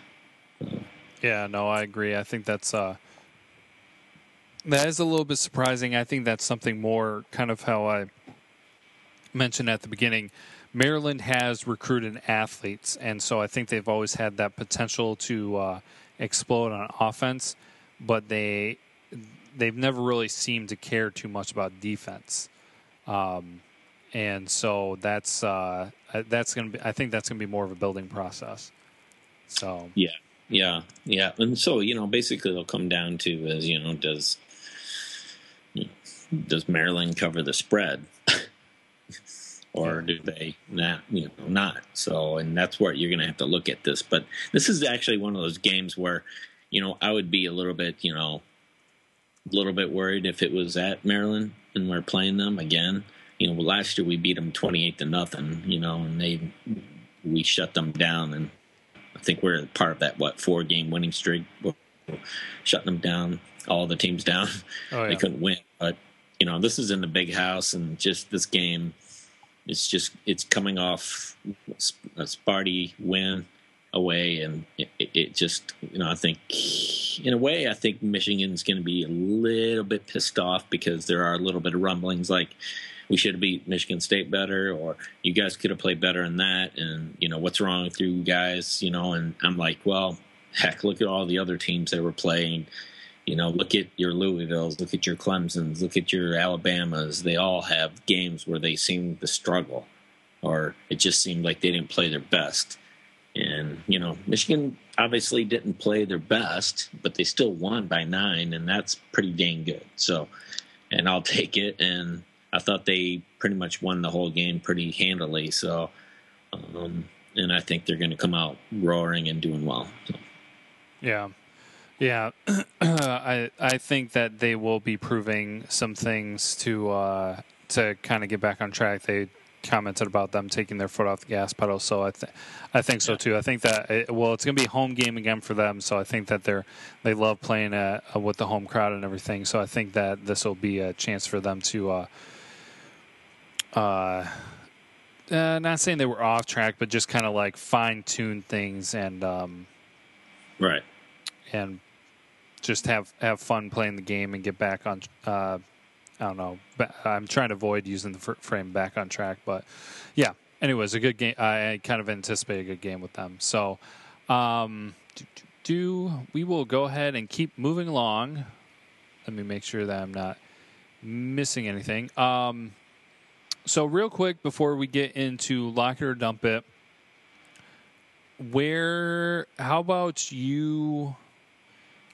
Yeah, no, I agree. I think that's uh, that is a little bit surprising. I think that's something more kind of how I mentioned at the beginning. Maryland has recruited athletes, and so I think they've always had that potential to uh, explode on offense, but they they've never really seemed to care too much about defense. Um, and so that's uh, that's going to be. I think that's going to be more of a building process. So yeah, yeah, yeah. And so you know, basically, it'll come down to is you know, does does Maryland cover the spread, or do they not? You know, not. So, and that's where you're going to have to look at this. But this is actually one of those games where, you know, I would be a little bit, you know, a little bit worried if it was at Maryland and we're playing them again. You know, last year we beat them twenty eight to nothing. You know, and they we shut them down, and I think we're part of that what four game winning streak, shutting them down, all the teams down. Oh, yeah. They couldn't win, but you know, this is in the big house, and just this game, it's just it's coming off a Sparty win away, and it, it, just you know I think in a way I think Michigan's going to be a little bit pissed off because there are a little bit of rumblings like we should have beat Michigan State better, or you guys could have played better in that, and you know what's wrong with you guys, you know, and I'm like, well, heck, look at all the other teams that were playing, You know, look at your Louisvilles, look at your Clemsons, look at your Alabamas. They all have games where they seem to struggle, or it just seemed like they didn't play their best. And you know, Michigan obviously didn't play their best, but they still won by nine, and that's pretty dang good. So, and I'll take it. And I thought they pretty much won the whole game pretty handily. So, um, and I think they're going to come out roaring and doing well. So. Yeah. Yeah, I I think that they will be proving some things to uh, to kind of get back on track. They commented about them taking their foot off the gas pedal, so I think I think so too. I think that it, well, it's going to be a home game again for them, so I think that they're they love playing uh, with the home crowd and everything. So I think that this will be a chance for them to. Uh, uh, uh, not saying they were off track, but just kind of like fine tune things and um, right and just have have fun playing the game and get back on. Uh, I don't know. I'm trying to avoid using the frame back on track, but yeah. Anyways, a good game. I kind of anticipate a good game with them. So, um, do, we will go ahead and keep moving along. Let me make sure that I'm not missing anything. Um, so real quick before we get into lock it or dump it, where? How about you?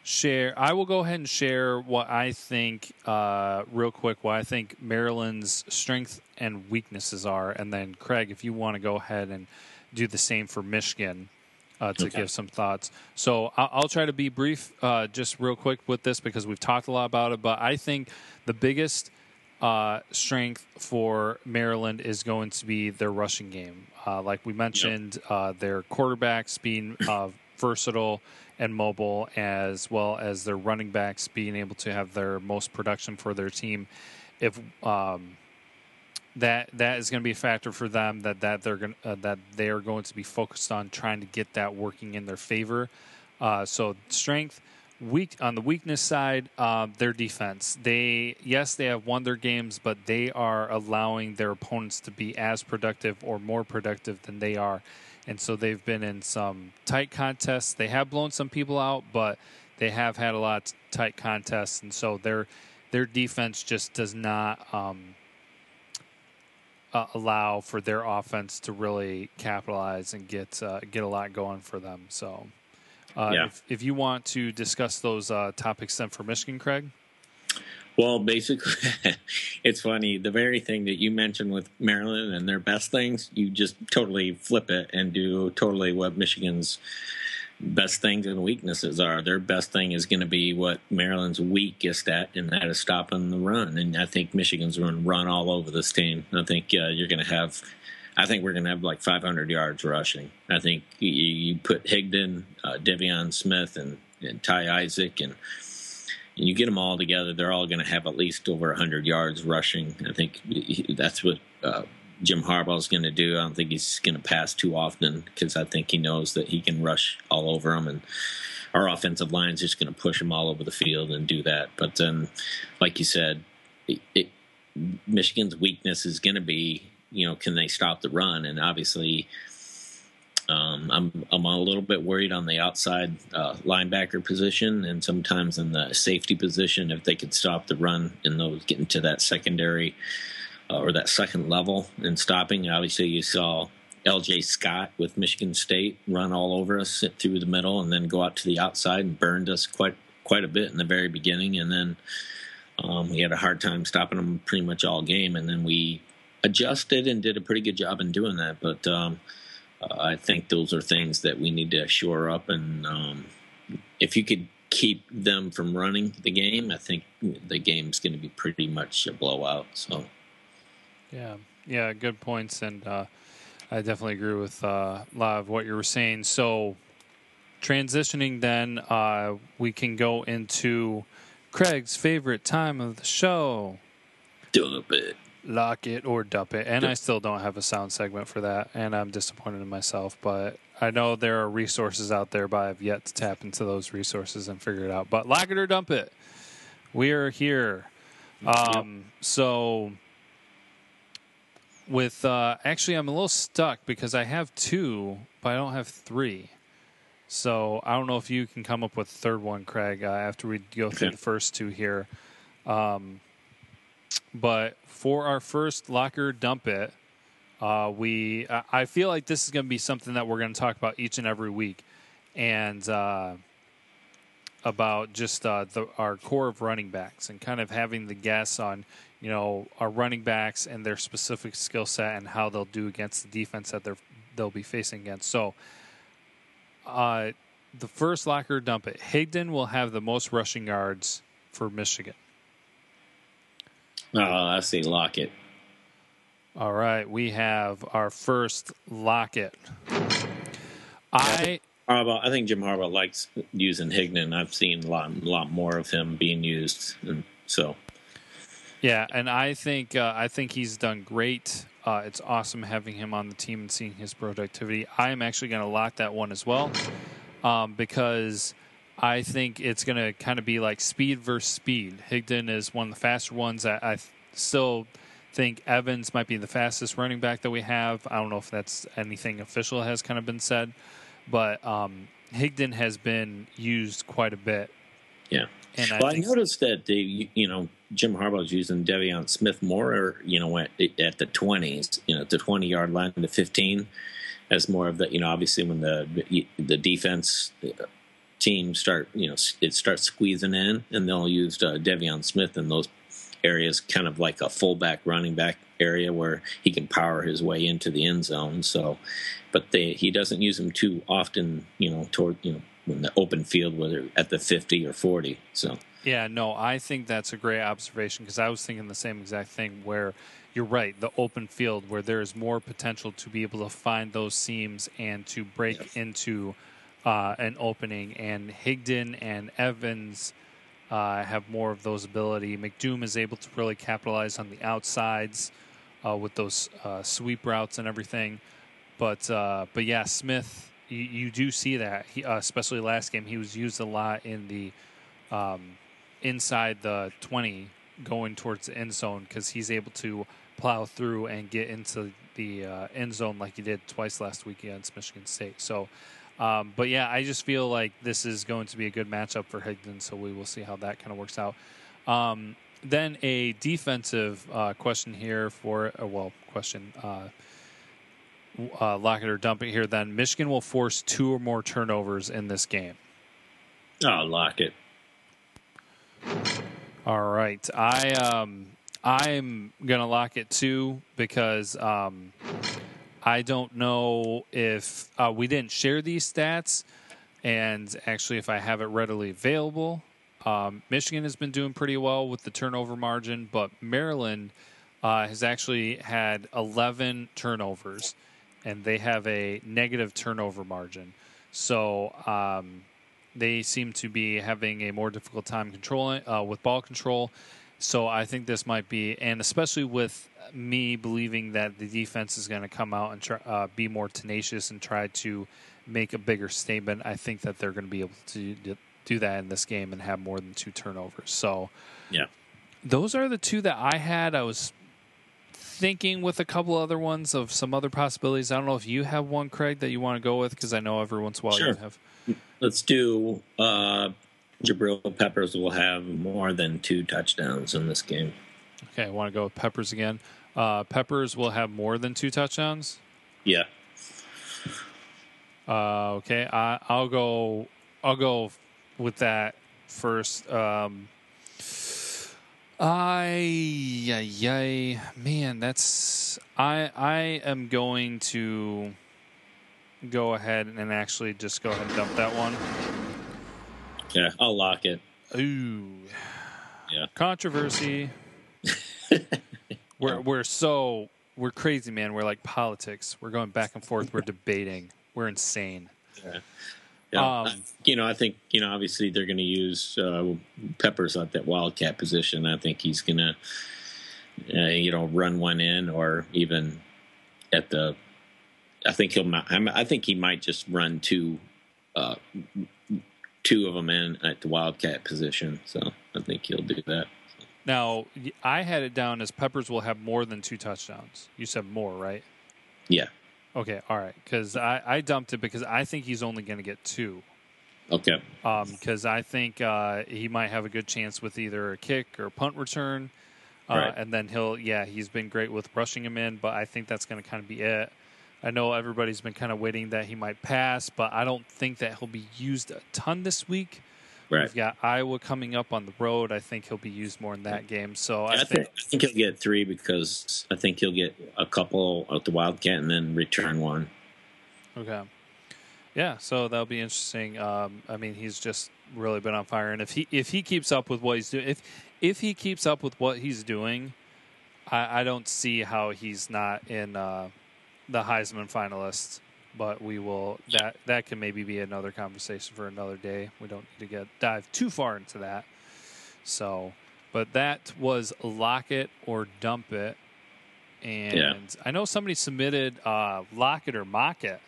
Share. I will go ahead and share what I think, uh, real quick, what I think Maryland's strengths and weaknesses are, and then Craig, if you want to go ahead and do the same for Michigan. Uh, to okay. give some thoughts. So I'll, I'll try to be brief, uh, just real quick with this because we've talked a lot about it. But I think the biggest uh, strength for Maryland is going to be their rushing game. Uh, like we mentioned, yep. Uh, their quarterbacks being uh, versatile and mobile, as well as their running backs being able to have their most production for their team. If um, that that is going to be a factor for them that that they're going uh, that they are going to be focused on trying to get that working in their favor. Uh, so strength, weak on the weakness side, uh, their defense. They yes they have won their games, but they are allowing their opponents to be as productive or more productive than they are and so they've been in some tight contests. They have blown some people out, but they have had a lot of tight contests, and so their their defense just does not um, uh, allow for their offense to really capitalize and get uh, get a lot going for them. So, uh, yeah. if, if you want to discuss those uh, topics then for Michigan, Craig. Well, basically, it's funny. The very thing that you mentioned with Maryland and their best things, you just totally flip it and do totally what Michigan's best things and weaknesses are. Their best thing is going to be what Maryland's weakest at, and that is stopping the run. And I think Michigan's going to run all over this team. I think uh, you're going to have. I think we're going to have like 500 yards rushing. I think you, you put Higdon, uh, De'Veon Smith, and, and Ty Isaac, and and you get them all together, they're all going to have at least over 100 yards rushing. I think that's what uh, Jim Harbaugh is going to do. I don't think he's going to pass too often because I think he knows that he can rush all over them, and our offensive line is just going to push them all over the field and do that. But then, like you said, it, it, Michigan's weakness is going to be, you know, can they stop the run? And obviously, um, I'm I'm a little bit worried on the outside uh, linebacker position and sometimes in the safety position if they could stop the run in those getting to that secondary uh, or that second level and stopping. Obviously, you saw L.J. Scott with Michigan State run all over us, through the middle, and then go out to the outside and burned us quite quite a bit in the very beginning, and then um, we had a hard time stopping them pretty much all game, and then we adjusted and did a pretty good job in doing that, but. Um, uh, I think those are things that we need to shore up. And um, if you could keep them from running the game, I think the game's going to be pretty much a blowout. So, yeah, yeah, good points, and uh, I definitely agree with uh, a lot of what you were saying. So, transitioning, then uh, we can go into Craig's favorite time of the show. Do it lock it or dump it. And I still don't have a sound segment for that, and I'm disappointed in myself. But I know there are resources out there, but I've yet to tap into those resources and figure it out. But lock it or dump it. We are here. Um, so with uh, actually, I'm a little stuck because I have two, but I don't have three. So I don't know if you can come up with a third one, Craig, uh, after we go through Okay. the first two here. Um, but for our first locker dump it, uh, we I feel like this is going to be something that we're going to talk about each and every week, and uh, about just uh, the, our core of running backs and kind of having the guess on you know our running backs and their specific skill set and how they'll do against the defense that they're they'll be facing against. So, uh, the first locker dump it. Higdon will have the most rushing yards for Michigan. Oh, I see Lockett. All right, we have our first locket. I Harbaugh, I think Jim Harbaugh likes using Higdon. I've seen a lot, a lot more of him being used, and so yeah, and I think uh, I think he's done great. Uh, it's awesome having him on the team and seeing his productivity. I am actually going to lock that one as well um, because I think it's going to kind of be like speed versus speed. Higdon is one of the faster ones. I, I still think Evans might be the fastest running back that we have. I don't know if that's anything official has kind of been said, but um, Higdon has been used quite a bit. yeah. And well, I think noticed that they, you know Jim Harbaugh's using De'Veon Smith more, or you know, at, at the twenties, you know, the twenty yard line to fifteen, as more of the, you know, obviously when the the defense team start, you know, it starts squeezing in, and they'll use uh, De'Veon Smith in those areas, kind of like a fullback running back area where he can power his way into the end zone. So, but they he doesn't use them too often, you know, toward you know in the open field, whether at the fifty or forty. So. Yeah, no, I think that's a great observation because I was thinking the same exact thing where you're right, the open field where there is more potential to be able to find those seams and to break Yes. into uh, an opening. And Higdon and Evans uh, have more of those ability. McDoom is able to really capitalize on the outsides uh, with those uh, sweep routes and everything. But uh, but yeah, Smith, you, you do see that, he, uh, especially last game, he was used a lot in the um, inside the 20 going towards the end zone because he's able to plow through and get into the end zone like he did twice last week against Michigan State. So, um, but yeah, I just feel like this is going to be a good matchup for Higdon, so we will see how that kind of works out. Um, then a defensive uh, question here for, uh, well, question. Uh, uh, lock it or dump it here. Then Michigan will force two or more turnovers in this game. Oh, lock it. All right, I um I'm gonna lock it too because um I don't know if uh, we didn't share these stats, and actually if I have it readily available, um, Michigan has been doing pretty well with the turnover margin, but Maryland uh, has actually had 11 turnovers, and they have a negative turnover margin. So um, they seem to be having a more difficult time controlling uh, with ball control. So I think this might be, and especially with me believing that the defense is going to come out and try, uh, be more tenacious and try to make a bigger statement. I think that they're going to be able to do- that in this game and have more than two turnovers. So Yeah. those are the two that I had. I was thinking with a couple other ones of some other possibilities. I don't know if you have one, Craig, that you want to go with because I know every once in a while you have. Let's do uh, Jabril Peppers will have more than two touchdowns in this game. Okay, I want to go with Peppers again. Uh, Peppers will have more than two touchdowns. Yeah. Uh, okay, I, I'll go. I'll go with that first. Um, I, yeah, yeah, man, that's I. I am going to go ahead and actually just go ahead and dump that one. Yeah, I'll lock it. Ooh, Yeah. controversy. we're we're so we're crazy, man. We're like politics. We're going back and forth. We're debating. We're insane. Yeah. Um, I- you know, I think you know. Obviously, they're going to use uh, Peppers at that wildcat position. I think he's going to, uh, you know, run one in, or even at the. I think he'll. I think he might just run two, uh, two of them in at the wildcat position. So I think he'll do that. Now, I had it down as Peppers will have more than two touchdowns. You said more, right? Yeah. Okay, all right. Because I, I dumped it because I think he's only going to get two. Okay. Because um, I think uh, he might have a good chance with either a kick or punt return. Uh, right. And then he'll, yeah, he's been great with rushing him in, but I think that's going to kind of be it. I know everybody's been kind of waiting that he might pass, but I don't think that he'll be used a ton this week. Right. We've got Iowa coming up on the road. I think he'll be used more in that game. So I, I think, I think he'll get three because I think he'll get a couple at the Wildcat and then return one. Okay. Yeah, so that'll be interesting. Um, I mean, he's just really been on fire, and if he if he keeps up with what he's doing, if if he keeps up with what he's doing, I, I don't see how he's not in uh, the Heisman finalists but we will that that can maybe be another conversation for another day. We don't need to get dive too far into that. So, but that was lock it or dump it, and yeah. I know somebody submitted uh, lock it or mock it.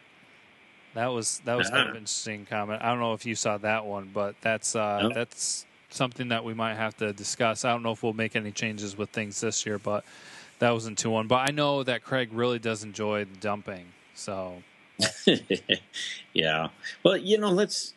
That was that was uh-huh. kind of an interesting comment. I don't know if you saw that one, but that's uh, nope. that's something that we might have to discuss. I don't know if we'll make any changes with things this year, but that was in two one. But I know that Craig really does enjoy the dumping, so yeah. Well, you know, let's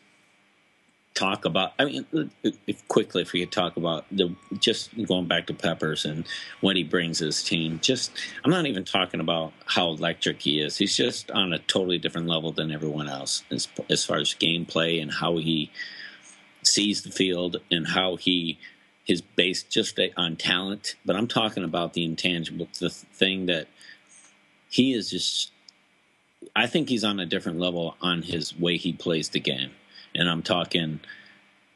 talk about. I mean, if quickly, if we could talk about the just going back to Peppers and what he brings his team. Just, I'm not even talking about how electric he is. He's just on a totally different level than everyone else as, as far as gameplay and how he sees the field and how he is based just on talent. But I'm talking about the intangible, the thing that he is just I think he's on a different level on his way he plays the game, and I'm talking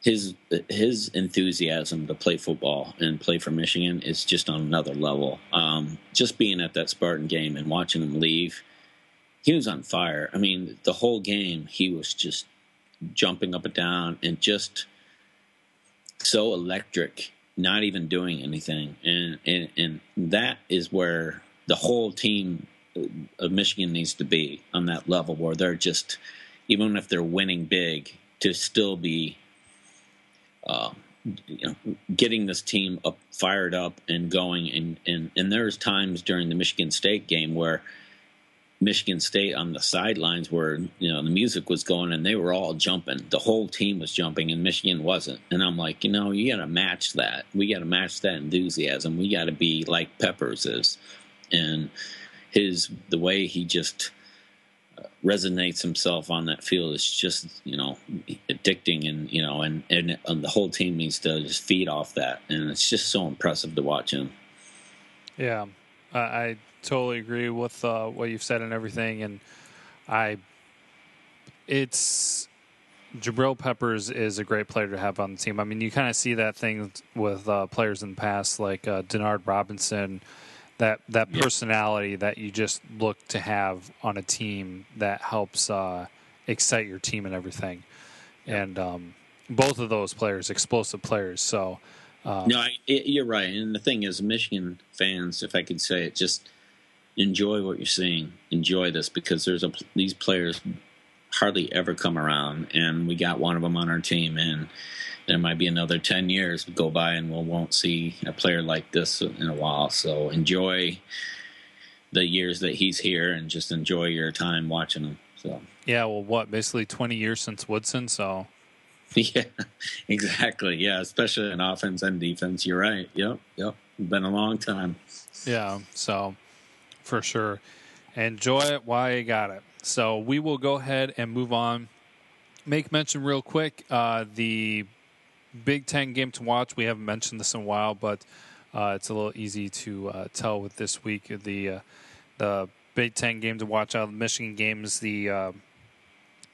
his his enthusiasm to play football and play for Michigan is just on another level. Um, just being at that Spartan game and watching him leave, he was on fire. I mean, the whole game he was just jumping up and down and just so electric, not even doing anything, and and, and that is where the whole team of Michigan needs to be on that level where they're just, even if they're winning big, to still be, uh, you know, getting this team up, fired up and going. And, and and there's times during the Michigan State game where Michigan State on the sidelines where you know the music was going and they were all jumping. The whole team was jumping and Michigan wasn't. And I'm like, you know, you got to match that. We got to match that enthusiasm. We got to be like Peppers is. And his the way he just uh, resonates himself on that field is just you know addicting and you know and, and, and the whole team needs to just feed off that and it's just so impressive to watch him yeah i, I totally agree with uh, what you've said and everything and i it's Jabril Peppers is a great player to have on the team. I mean, you kind of see that thing with uh, players in the past, like uh, Denard Robinson, that that personality that you just look to have on a team that helps uh, excite your team and everything. And um, both of those players, explosive players. So um, no, I, you're right. And the thing is, Michigan fans, if I could say it, just enjoy what you're seeing. Enjoy this because there's a these players hardly ever come around, and we got one of them on our team, and there might be another 10 years go by and we won't see a player like this in a while. So enjoy the years that he's here and just enjoy your time watching him. So yeah, well, what basically 20 years since Woodson, so yeah, exactly. Yeah, especially in offense and defense. You're right. Yep, yep. Been a long time. Yeah, so for sure. Enjoy it while you got it. So we will go ahead and move on. Make mention real quick. Uh, the Big Ten game to watch. We haven't mentioned this in a while, but uh, it's a little easy to uh, tell with this week. The uh, the Big Ten game to watch out of the Michigan games. The uh,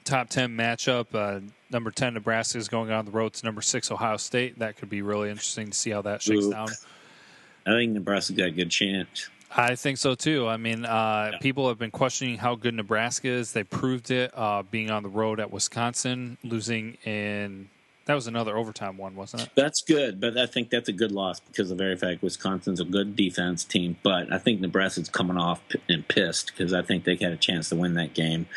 top ten matchup. Uh, number ten Nebraska is going on the road to number six Ohio State. That could be really interesting to see how that shakes Ooh. down. I think Nebraska got a good chance. I think so too. I mean, uh, yeah. people have been questioning how good Nebraska is. They proved it uh, being on the road at Wisconsin, losing in that was another overtime one, wasn't it? That's good, but I think that's a good loss because of the very fact Wisconsin's a good defense team. But I think Nebraska's coming off and pissed because I think they had a chance to win that game.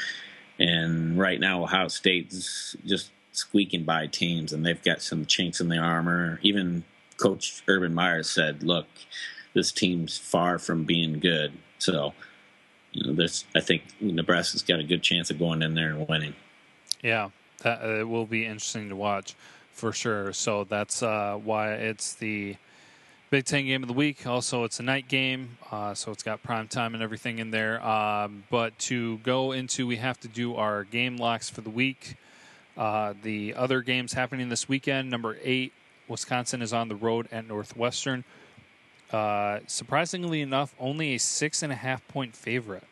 And right now, Ohio State's just squeaking by teams, and they've got some chinks in the armor. Even Coach Urban Meyer said, "Look, this team's far from being good." So you know, I think Nebraska's got a good chance of going in there and winning. Yeah, that uh, it will be interesting to watch for sure. So that's uh, why it's the Big Ten game of the week. Also, it's a night game, uh, so it's got prime time and everything in there. Um, but to go into, we have to do our game locks for the week. Uh, the other games happening this weekend. Number eight, Wisconsin is on the road at Northwestern. Uh, surprisingly enough, only a six and a half point favorite.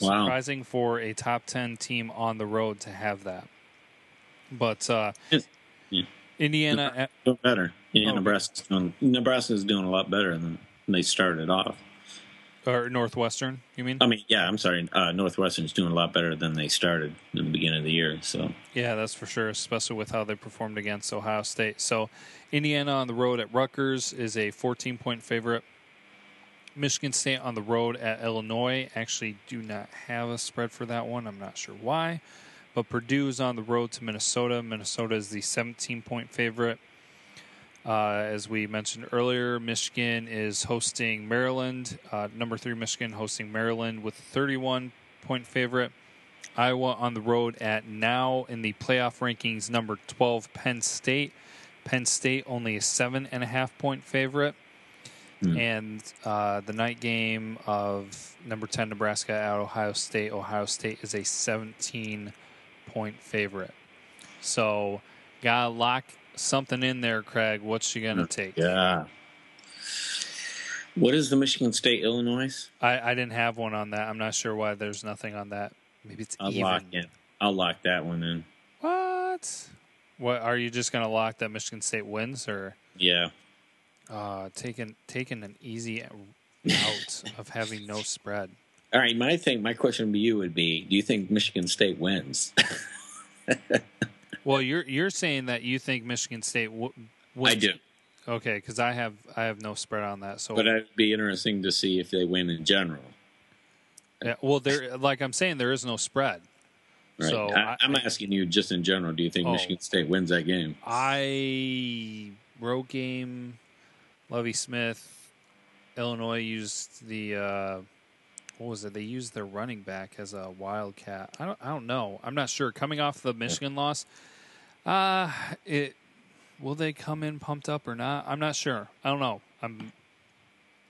Wow. Surprising for a top ten team on the road to have that. But uh, Yeah. Indiana, Doing better. Yeah, Oh. Nebraska's doing Nebraska's doing a lot better than they started off. Or Northwestern, you mean? I mean, yeah, I'm sorry. Uh, Northwestern's doing a lot better than they started in the beginning of the year. So Yeah, that's for sure, especially with how they performed against Ohio State. So, Indiana on the road at Rutgers is a 14 point favorite. Michigan State on the road at Illinois actually do not have a spread for that one. I'm not sure why. But Purdue is on the road to Minnesota. Minnesota is the 17 point favorite. Uh, as we mentioned earlier, Michigan is hosting Maryland. Uh, number three, Michigan hosting Maryland with a 31 point favorite. Iowa on the road at now in the playoff rankings, number 12, Penn State. Penn State only a seven and a half point favorite. Hmm. And uh, the night game of number 10, Nebraska at Ohio State. Ohio State is a 17 point favorite. So, gotta lock something in there, Craig. What's she gonna take? yeah. What is the Michigan State Illinois? I, I didn't have one on that. I'm not sure why there's nothing on that. Maybe it's I'll even. lock in. I'll lock that one in. What? What are you just gonna lock that Michigan State wins, or Yeah. uh, taking taking an easy out of having no spread? All right. My thing, my question to you would be: Do you think Michigan State wins? Well, you're you're saying that you think Michigan State w- wins. I do, Okay, because I have I have no spread on that. So, but it'd be interesting to see if they win in general. yeah, well, there, like I'm saying, there is no spread. Right. So I, I'm asking you just in general. Do you think Oh. Michigan State wins that game? I road game, Lovie Smith, Illinois used the uh, what was it? They used their running back as a wildcat. I don't I don't know. I'm not sure. Coming off the Michigan loss, uh it will they come in pumped up or not? I'm not sure. I don't know. I'm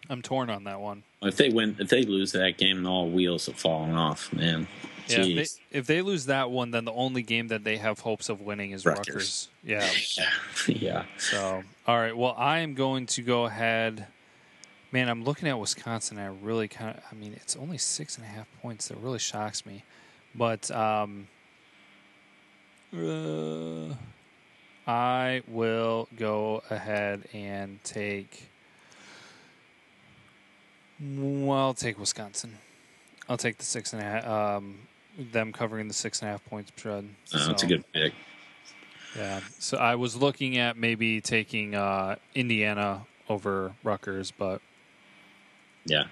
I'm torn on that one. If they win, if they lose that game, all wheels have fallen off, man. Yeah, if they, if they lose that one, then the only game that they have hopes of winning is Rutgers. Rutgers. Yeah. Yeah. yeah. So, all right. Well, I am going to go ahead. Man, I'm looking at Wisconsin. I really kind of. I mean, it's only six and a half points. That really shocks me. But um, uh, I will go ahead and take. Well, I'll take Wisconsin. I'll take the six and a half. Um, them covering the six and a half points spread. Uh, That's a So- good pick. yeah. So I was looking at maybe taking uh, Indiana over Rutgers, but Yeah.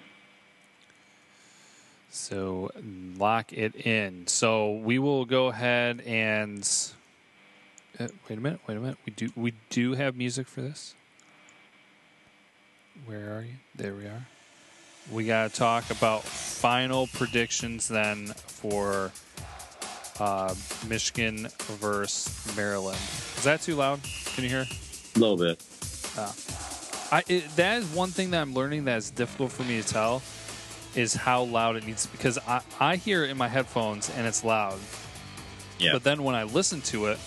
So lock it in. So we will go ahead and uh, wait a minute. Wait a minute. We do we do have music for this. Where are you? There we are. We got to talk about final predictions then for uh, Michigan versus Maryland. Is that too loud? Can you hear? A little bit. I it, that is one thing that I'm learning that is difficult for me to tell is how loud it needs to because I I hear it in my headphones and it's loud. Yeah. But then when I listen to it,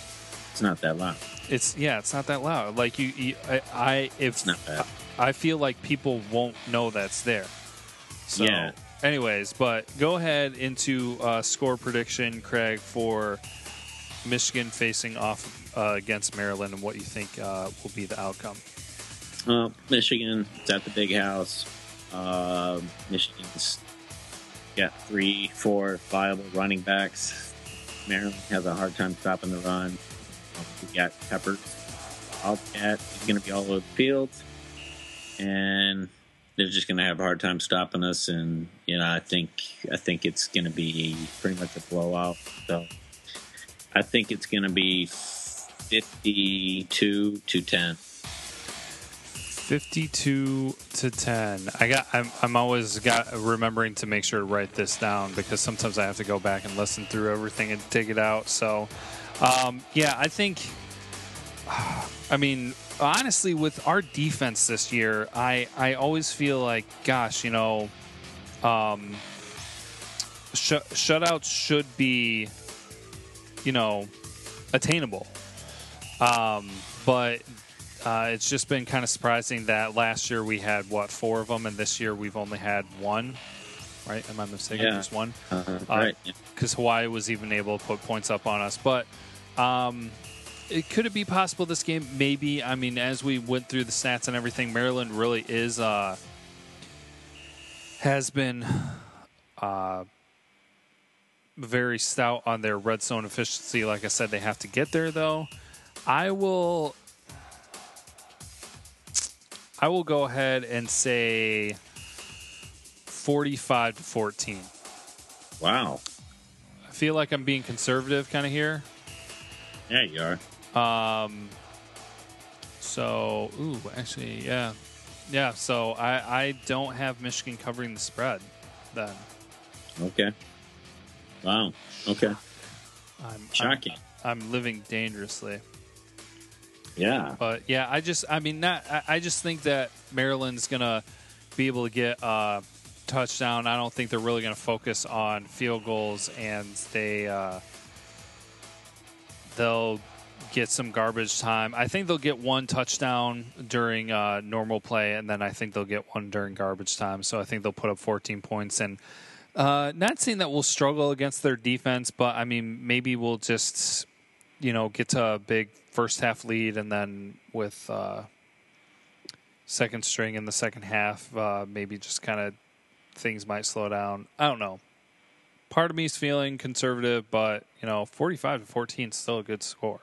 It's not that loud. it's yeah, it's not that loud. Like you, you I, I if It's not bad. I feel like people won't know that's there. So, Yeah. anyways, but go ahead into uh, score prediction, Craig, for Michigan facing off uh, against Maryland and what you think uh, will be the outcome. Michigan, it's at the big house. Uh, Michigan's got three, four viable running backs. Maryland has a hard time stopping the run. We got Peppers, Wildcat. He's going to be all over the field, and they're just going to have a hard time stopping us. And you know, I think I think it's going to be pretty much a blowout. So I think it's going to be fifty-two to ten. 52 to 10. I got I'm I'm always got remembering to make sure to write this down because sometimes I have to go back and listen through everything and dig it out. So um, yeah, I think I mean honestly with our defense this year, I I always feel like gosh, you know, um sh- shutouts should be you know attainable. Um, but uh, it's just been kind of surprising that last year we had what four of them, and this year we've only had one. Right? Am I mistaken? Yeah. Just one. Uh, right. Because Hawaii was even able to put points up on us, but um, it could it be possible this game? Maybe. I mean, as we went through the stats and everything, Maryland really is uh, has been uh, very stout on their red zone efficiency. Like I said, they have to get there though. I will. I will go ahead and say forty-five to fourteen. Wow. I feel like I'm being conservative kind of here. Yeah, you are. Um, so, ooh, actually, yeah, yeah. So I I don't have Michigan covering the spread. Then Okay. Wow. Okay. I'm Shocking. I'm, I'm living dangerously. Yeah. But yeah, I just I mean not I, just think that Maryland's gonna be able to get a touchdown. I don't think they're really gonna focus on field goals and they uh, they'll get some garbage time. I think they'll get one touchdown during uh, normal play, and then I think they'll get one during garbage time. So I think they'll put up 14 points. And uh, not saying that we'll struggle against their defense, but I mean maybe we'll just you know get to a big first half lead, and then with uh, second string in the second half, uh, maybe just kind of things might slow down. I don't know. Part of me is feeling conservative, but you know, 45 to 14 is still a good score.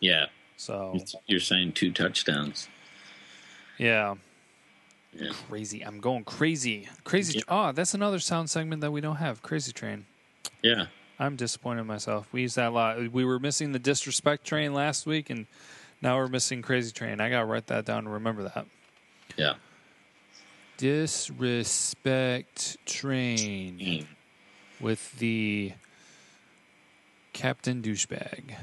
Yeah. So You're saying two touchdowns. yeah, Yeah. crazy. I'm going crazy, crazy. Yeah. Oh, that's another sound segment that we don't have. Crazy train. Yeah. I'm disappointed in myself. We used that a lot. We were missing the disrespect train last week, and now we're missing crazy train. I gotta write that down and remember that. Yeah. Disrespect train Mm. with the captain douchebag.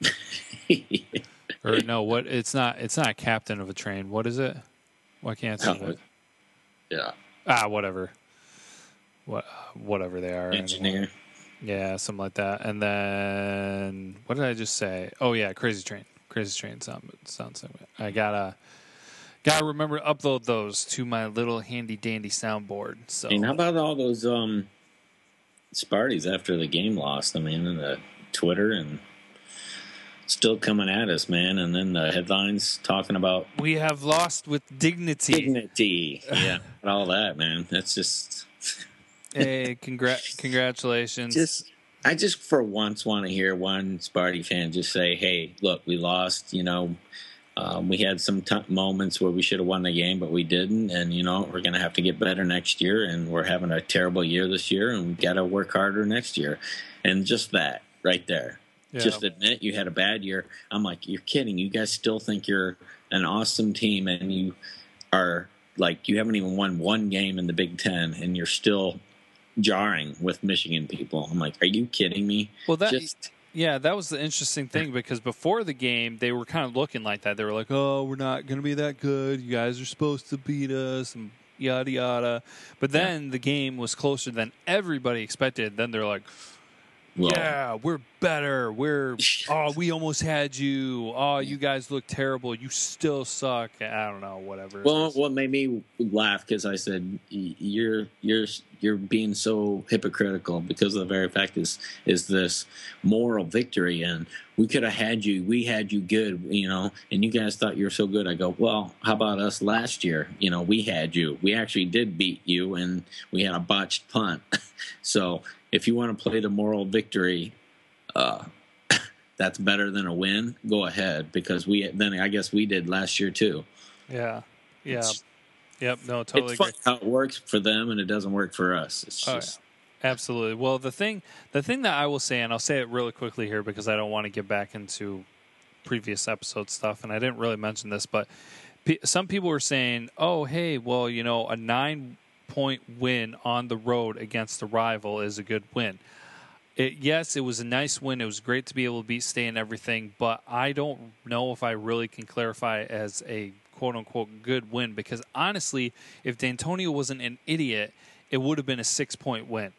Or no, what? It's not. It's not captain of a train. What is it? Why can't I think yeah. Ah, whatever. What? Whatever they are. Engineer. Yeah, something like that. And then what did I just say? Oh yeah, Crazy Train. Crazy Train sound sounds like. I gotta gotta remember to upload those to my little handy dandy soundboard. So And how about all those um Sparties after the game lost? I mean, in the Twitter and still coming at us, man. And then the headlines talking about we have lost with dignity. dignity. Yeah, and all that, man. That's just, hey, congrat congratulations. just. I just for once want to hear one Sparty fan just say, "Hey, look, we lost. You know, um, we had some t- moments where we should have won the game, but we didn't. And you know, we're going to have to get better next year. And we're having a terrible year this year, and we got to work harder next year. And just that right there, Yeah. just admit you had a bad year. I'm like, you're kidding. You guys still think you're an awesome team, and you are like you haven't even won one game in the Big Ten, and you're still jarring with Michigan people. I'm like, are you kidding me? well, that just yeah, that was the interesting thing because before the game they were kind of looking like that. They were like, "Oh, we're not going to be that good. You guys are supposed to beat us." And yada yada. But then the game was closer than everybody expected. Then they're like, well, "Yeah, we're better. We're oh, we almost had you. Oh, you guys look terrible. You still suck." I don't know, whatever. Well, what made me laugh because I said you're you're you're being so hypocritical because of the very fact is is this moral victory and we could have had you we had you good you know and you guys thought you were so good I go well how about us last year you know we had you we actually did beat you and we had a botched punt so if you want to play the moral victory uh that's better than a win go ahead because we then I guess we did last year too yeah, yeah, It's- yep. No, totally it's how it works for them and it doesn't work for us. It's Oh, just Absolutely. Well, the thing, the thing that I will say, and I'll say it really quickly here because I don't want to get back into previous episode stuff, and I didn't really mention this, but some people were saying, "Oh, hey, well, you know, a nine point win on the road against the rival is a good win." It, yes, it was a nice win. It was great to be able to beat State and everything, but I don't know if I really can clarify as a quote unquote good win because honestly, if Dantonio wasn't an idiot, it would have been a six point win.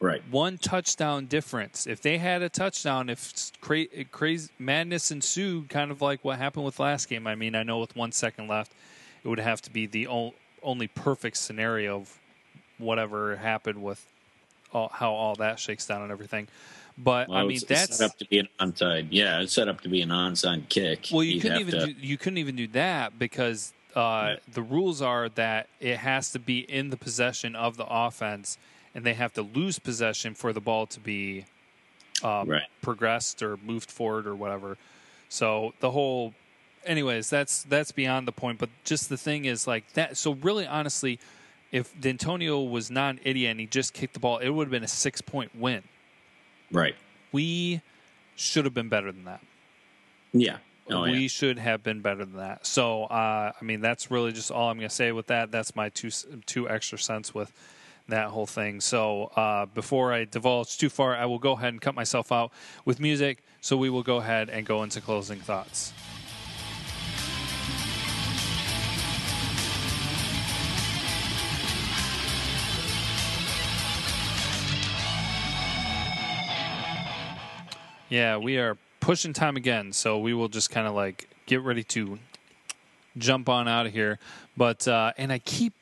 Right. One touchdown difference. If they had a touchdown, if cra- crazy madness ensued, kind of like what happened with last game. I mean, I know with one second left, it would have to be the only perfect scenario of whatever happened with all, how all that shakes down and everything. But well, I mean, that's set up to be an onside. Yeah, it's set up to be an onside kick. Well, you You'd couldn't even to... do, you couldn't even do that because uh, yeah. the rules are that it has to be in the possession of the offense, and they have to lose possession for the ball to be um, right. progressed or moved forward or whatever. So the whole, anyways, that's that's beyond the point. But just the thing is like that. So really, honestly, if Dantonio was not an idiot and he just kicked the ball, it would have been a six point win. Right. We should have been better than that. Yeah. Oh, we yeah. should have been better than that. So, uh, I mean, that's really just all I'm going to say with that. That's my two two extra cents with that whole thing. So, uh, before I divulge too far, I will go ahead and cut myself out with music. So, we will go ahead and go into closing thoughts. Yeah, we are pushing time again, so we will just kind of like get ready to jump on out of here. But uh, and I keep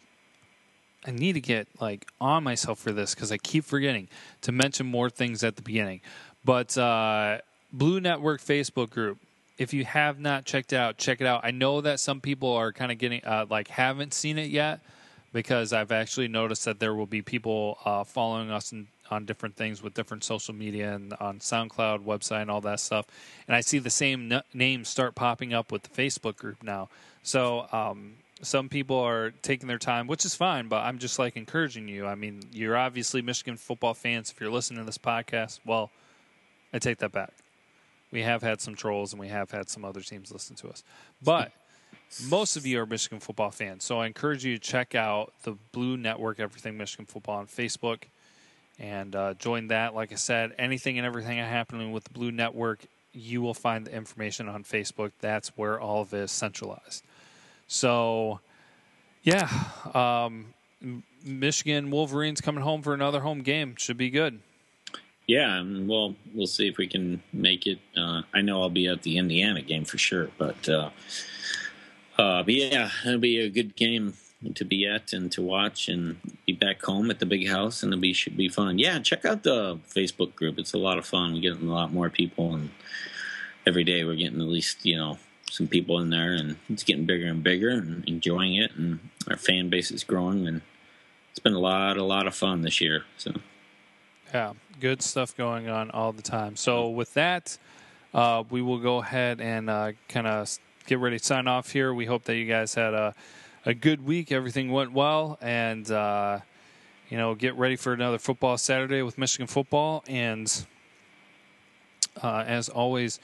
I need to get like on myself for this because I keep forgetting to mention more things at the beginning. But uh, Blue Network Facebook group, if you have not checked it out, check it out. I know that some people are kind of getting uh, like haven't seen it yet because I've actually noticed that there will be people uh, following us and on different things with different social media and on SoundCloud website and all that stuff. And I see the same n- names start popping up with the Facebook group now. So um, some people are taking their time, which is fine. But I'm just like encouraging you. I mean, you're obviously Michigan football fans. If you're listening to this podcast, well, I take that back. We have had some trolls and we have had some other teams listen to us, but. Most of you are Michigan football fans, so I encourage you to check out the Blue Network Everything Michigan Football on Facebook and uh, join that. Like I said, anything and everything happening with the Blue Network, you will find the information on Facebook. That's where all of it is centralized. So, yeah, um, Michigan Wolverines coming home for another home game should be good. Yeah, well, we'll see if we can make it. Uh, I know I'll be at the Indiana game for sure, but uh, uh, but yeah, it'll be a good game to be at and to watch and be back home at the big house and it'll be should be fun. Yeah, check out the Facebook group. It's a lot of fun. We're getting a lot more people and every day we're getting at least, you know, some people in there and it's getting bigger and bigger and enjoying it and our fan base is growing and it's been a lot a lot of fun this year. So Yeah, good stuff going on all the time. So with that, uh, we will go ahead and uh, kind of get ready to sign off here. We hope that you guys had a a good week. Everything went well, and uh, you know, get ready for another football Saturday with Michigan football. And uh, as always,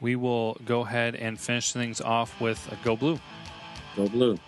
we will go ahead and finish things off with Go Blue. Go Blue.